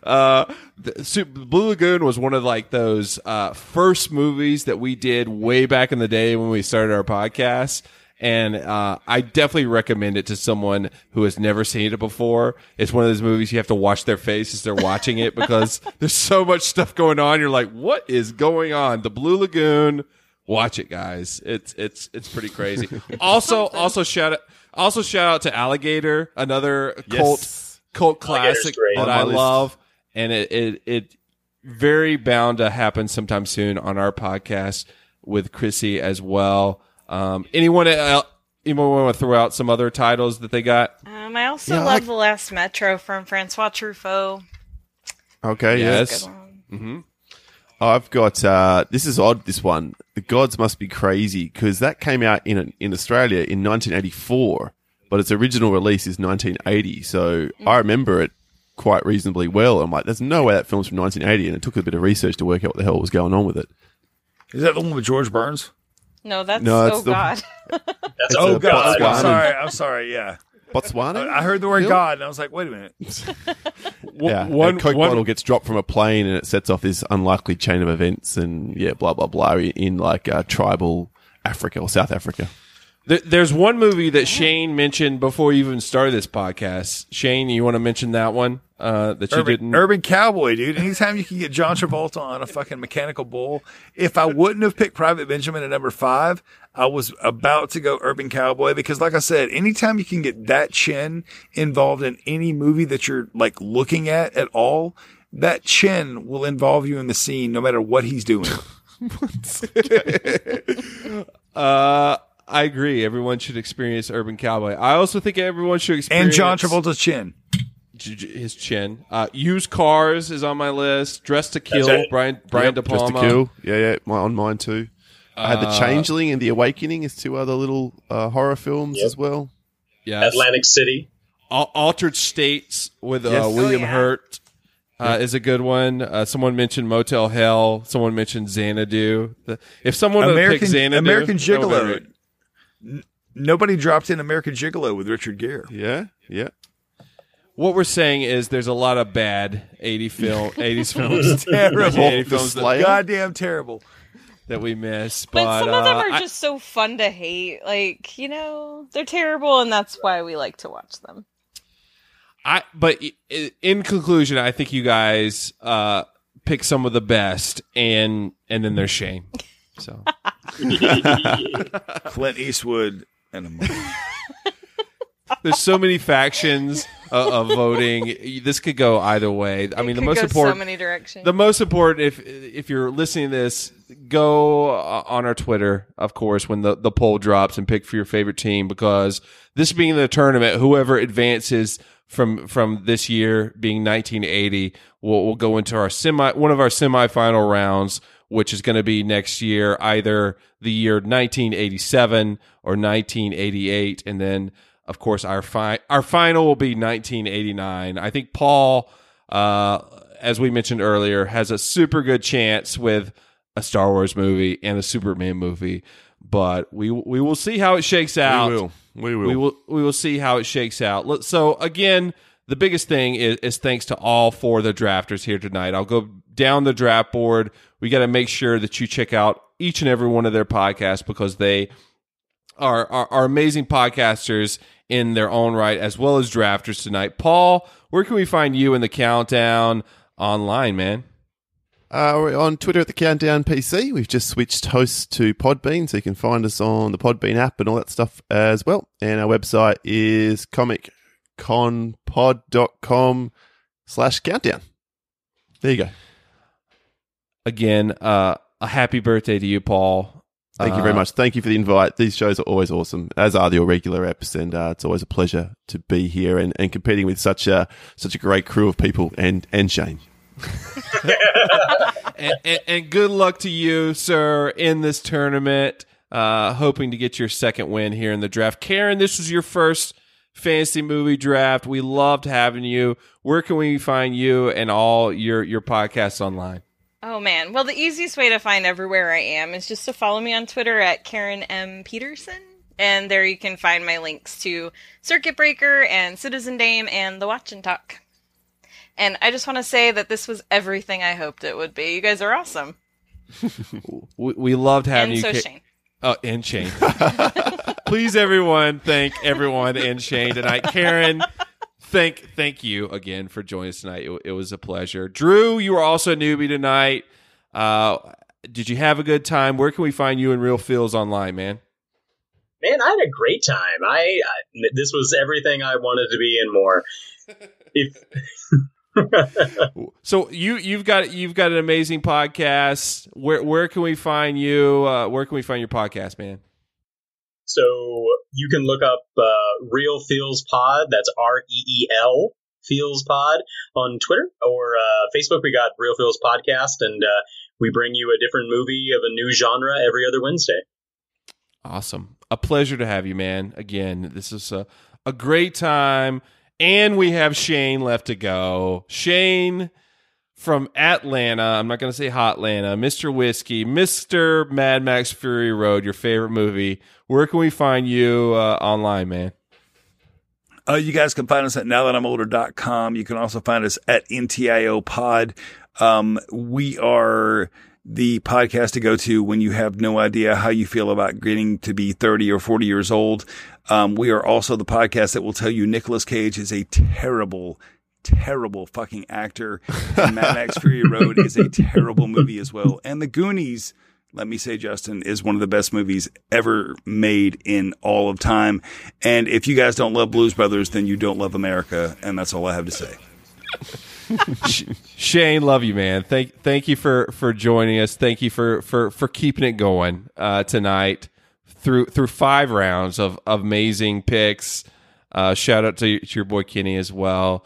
uh, the, Su- Blue Lagoon was one of like those uh, first movies that we did way back in the day when we started our podcast. And uh, I definitely recommend it to someone who has never seen it before. It's one of those movies you have to watch their face as they're watching it because [LAUGHS] there's so much stuff going on. You're like, what is going on? The Blue Lagoon. Watch it, guys. It's it's it's pretty crazy. [LAUGHS] also, also shout out, also shout out to Alligator, another cult Yes. cult classic that I love, and it, it it very bound to happen sometime soon on our podcast with Chrissy as well. Um, anyone el- anyone want to throw out some other titles that they got? Um, I also Yeah, love like- The Last Metro from Francois Truffaut. Okay, Yes. Mm-hmm. I've got uh, this is odd. This one, the gods must be crazy because that came out in in Australia in 1984, but its original release is 1980. So I remember it quite reasonably well. I'm like, there's no way that film's from 1980, and it took a bit of research to work out what the hell was going on with it. Is that the one with George Burns? No, that's No, it's oh the- god. [LAUGHS] That's It's Oh God! Botswana. I'm sorry. I'm sorry. Yeah, Botswana. I I heard the word Phil? God, and I was like, wait a minute. [LAUGHS] yeah, one- a Coke one- bottle gets dropped from a plane and it sets off this unlikely chain of events, and yeah, blah blah blah, in, in like uh, tribal Africa or South Africa. There, there's one movie that Shane mentioned before you even started this podcast. Shane, you want to mention that one uh, that you Urban, didn't? Urban Cowboy, dude. Anytime you can get John Travolta on a fucking mechanical bull. If I wouldn't have picked Private Benjamin at number five, I was about to go Urban Cowboy because, like I said, anytime you can get that chin involved in any movie that you're like looking at at all, that chin will involve you in the scene no matter what he's doing. [LAUGHS] Uh, I agree. Everyone should experience Urban Cowboy. I also think everyone should experience and John Travolta's chin. J- j- his chin. Uh, used cars is on my list. Dressed to Kill. it. Brian Brian Yep, De Just to Kill. Yeah, yeah, my, on mine too. I had the Uh, Changeling and the Awakening as two other little uh, horror films Yep. as well. Yeah, Atlantic City. Al- Altered States with uh, Yes. William Oh, yeah. Hurt uh, is a good one. Uh, someone mentioned Motel Hell. Someone mentioned Xanadu. The, if someone would pick American Xanadu, American that would Gigolo. Great. N- Nobody dropped in American Gigolo with Richard Gere. Yeah, yeah. What we're saying is there's a lot of bad 80 film [LAUGHS] 80s films, Terrible. 80 films that, Goddamn terrible. that we miss. But, But some of them uh, are I- just so fun to hate. Like, you know, they're terrible and that's why we like to watch them. I but i- i- in conclusion, I think you guys uh pick some of the best, and and then there's Shane. [LAUGHS] So [LAUGHS] Clint Eastwood and a movie. there's so many factions of, of voting. This could go either way. I mean, the Could most go important. so many directions. the most important, if if you're listening to this, go uh, on our Twitter, of course, when the, the poll drops and pick for your favorite team because this being the tournament, whoever advances from from this year being 1980. We'll, we'll go into our semi one of our semifinal rounds, which is going to be next year, either the year 1987 or 1988, and then of course our fi- our final will be 1989. I think Paul, uh, as we mentioned earlier, has a super good chance with a Star Wars movie and a Superman movie, but we we will see how it shakes out. will. We will. We will. We will see how it shakes out. So again, the biggest thing is, is thanks to all four of the drafters here tonight. I'll go down the draft board. We got to make sure that you check out each and every one of their podcasts because they are, are are amazing podcasters in their own right, as well as drafters tonight. Paul, where can we find you in the countdown online, man? Uh, we're on Twitter at the Countdown PC. We've just switched hosts to Podbean, so you can find us on the Podbean app and all that stuff as well. And our website is comicconpod.com slash countdown. There you go. Again, uh, a happy birthday to you, Paul. Thank you very Uh, much. Thank you for the invite. These shows are always awesome, as are the regular apps, and uh, it's always a pleasure to be here and, and competing with such a such a great crew of people and and Shane. [LAUGHS] and, and, and good luck to you, sir, in this tournament. Uh, hoping to get your second win here in the draft. Karen, this was your first fantasy movie draft. We loved having you. Where can we find you and all your your podcasts online? Oh man. Well, the easiest way to find everywhere I am is just to follow me on Twitter at Karen M Peterson, and there you can find my links to Circuit Breaker and Citizen Dame and The Watch and Talk. And I just want to say that this was everything I hoped it would be. You guys are awesome. [LAUGHS] We, we loved having And you. so Ka- Shane. Oh, and Shane. [LAUGHS] Please, everyone, thank everyone and Shane tonight. Karen, thank thank you again for joining us tonight. It, it was a pleasure. Drew, you were also a newbie tonight. Uh, did you have a good time? Where can we find you in Reel Feels online, man? Man, I had a great time. I, I this was everything I wanted to be and more. If [LAUGHS] So you you've got you've got an amazing podcast. Where where can we find you? Uh, where can we find your podcast, man? So you can look up uh, Reel Feels Pod. That's R E E L Feels Pod on Twitter or uh, Facebook. We got Reel Feels Podcast, and uh, we bring you a different movie of a new genre every other Wednesday. Awesome. A pleasure to have you, man. Again, this is a, a great time. And we have Shane left to go. Shane from Atlanta. I'm not going to say Hot Hotlanta. Mr. Whiskey, Mr. Mad Max Fury Road, your favorite movie. Where can we find you uh, online, man? Uh, you guys can find us at nowthatimolder.com. You can also find us at NTIO Pod. Um, we are the podcast to go to when you have no idea how you feel about getting to be 30 or 40 years old. Um, we are also the podcast that will tell you Nicolas Cage is a terrible, terrible fucking actor. And Mad Max Fury Road is a terrible movie as well. And The Goonies, let me say, Justin, is one of the best movies ever made in all of time. And if you guys don't love Blues Brothers, then you don't love America. And that's all I have to say. Shane, love you, man. Thank thank you for for joining us. Thank you for for for keeping it going uh, tonight through through five rounds of, of amazing picks. Uh, shout out to, to your boy Kenny as well.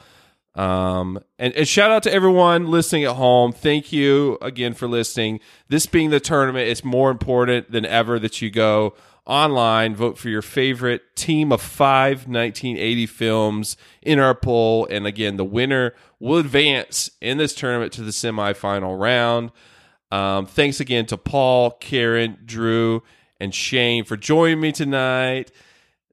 Um, and, and shout out to everyone listening at home. Thank you again for listening. This being the tournament, it's more important than ever that you go online, vote for your favorite team of five 1980 films in our poll. And again, the winner will advance in this tournament to the semifinal round. Um, thanks again to Paul, Karen, Drew, and Shane for joining me tonight.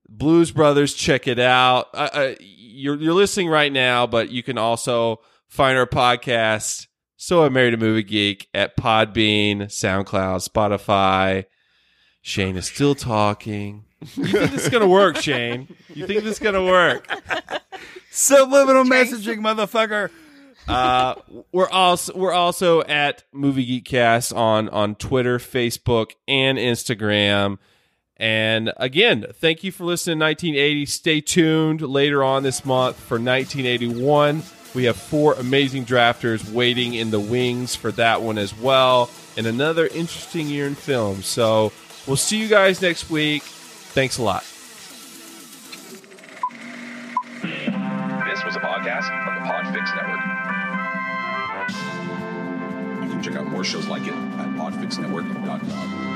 Blues Brothers, check it out. Uh, uh, you're, you're listening right now, but you can also find our podcast, So I Married a Movie Geek, at Podbean, SoundCloud, Spotify. Shane is still talking. You think this is going to work, Shane? You think this is going to work? [LAUGHS] Subliminal messaging, motherfucker. Uh, we're also we're also at Movie Geekcast on on Twitter, Facebook, and Instagram. And again, thank you for listening to 1980. Stay tuned later on this month for 1981. We have four amazing drafters waiting in the wings for that one as well, and another interesting year in film. So we'll see you guys next week. Thanks a lot. This was a podcast of the Podfix Network. You can check out more shows like it at podfixnetwork.com.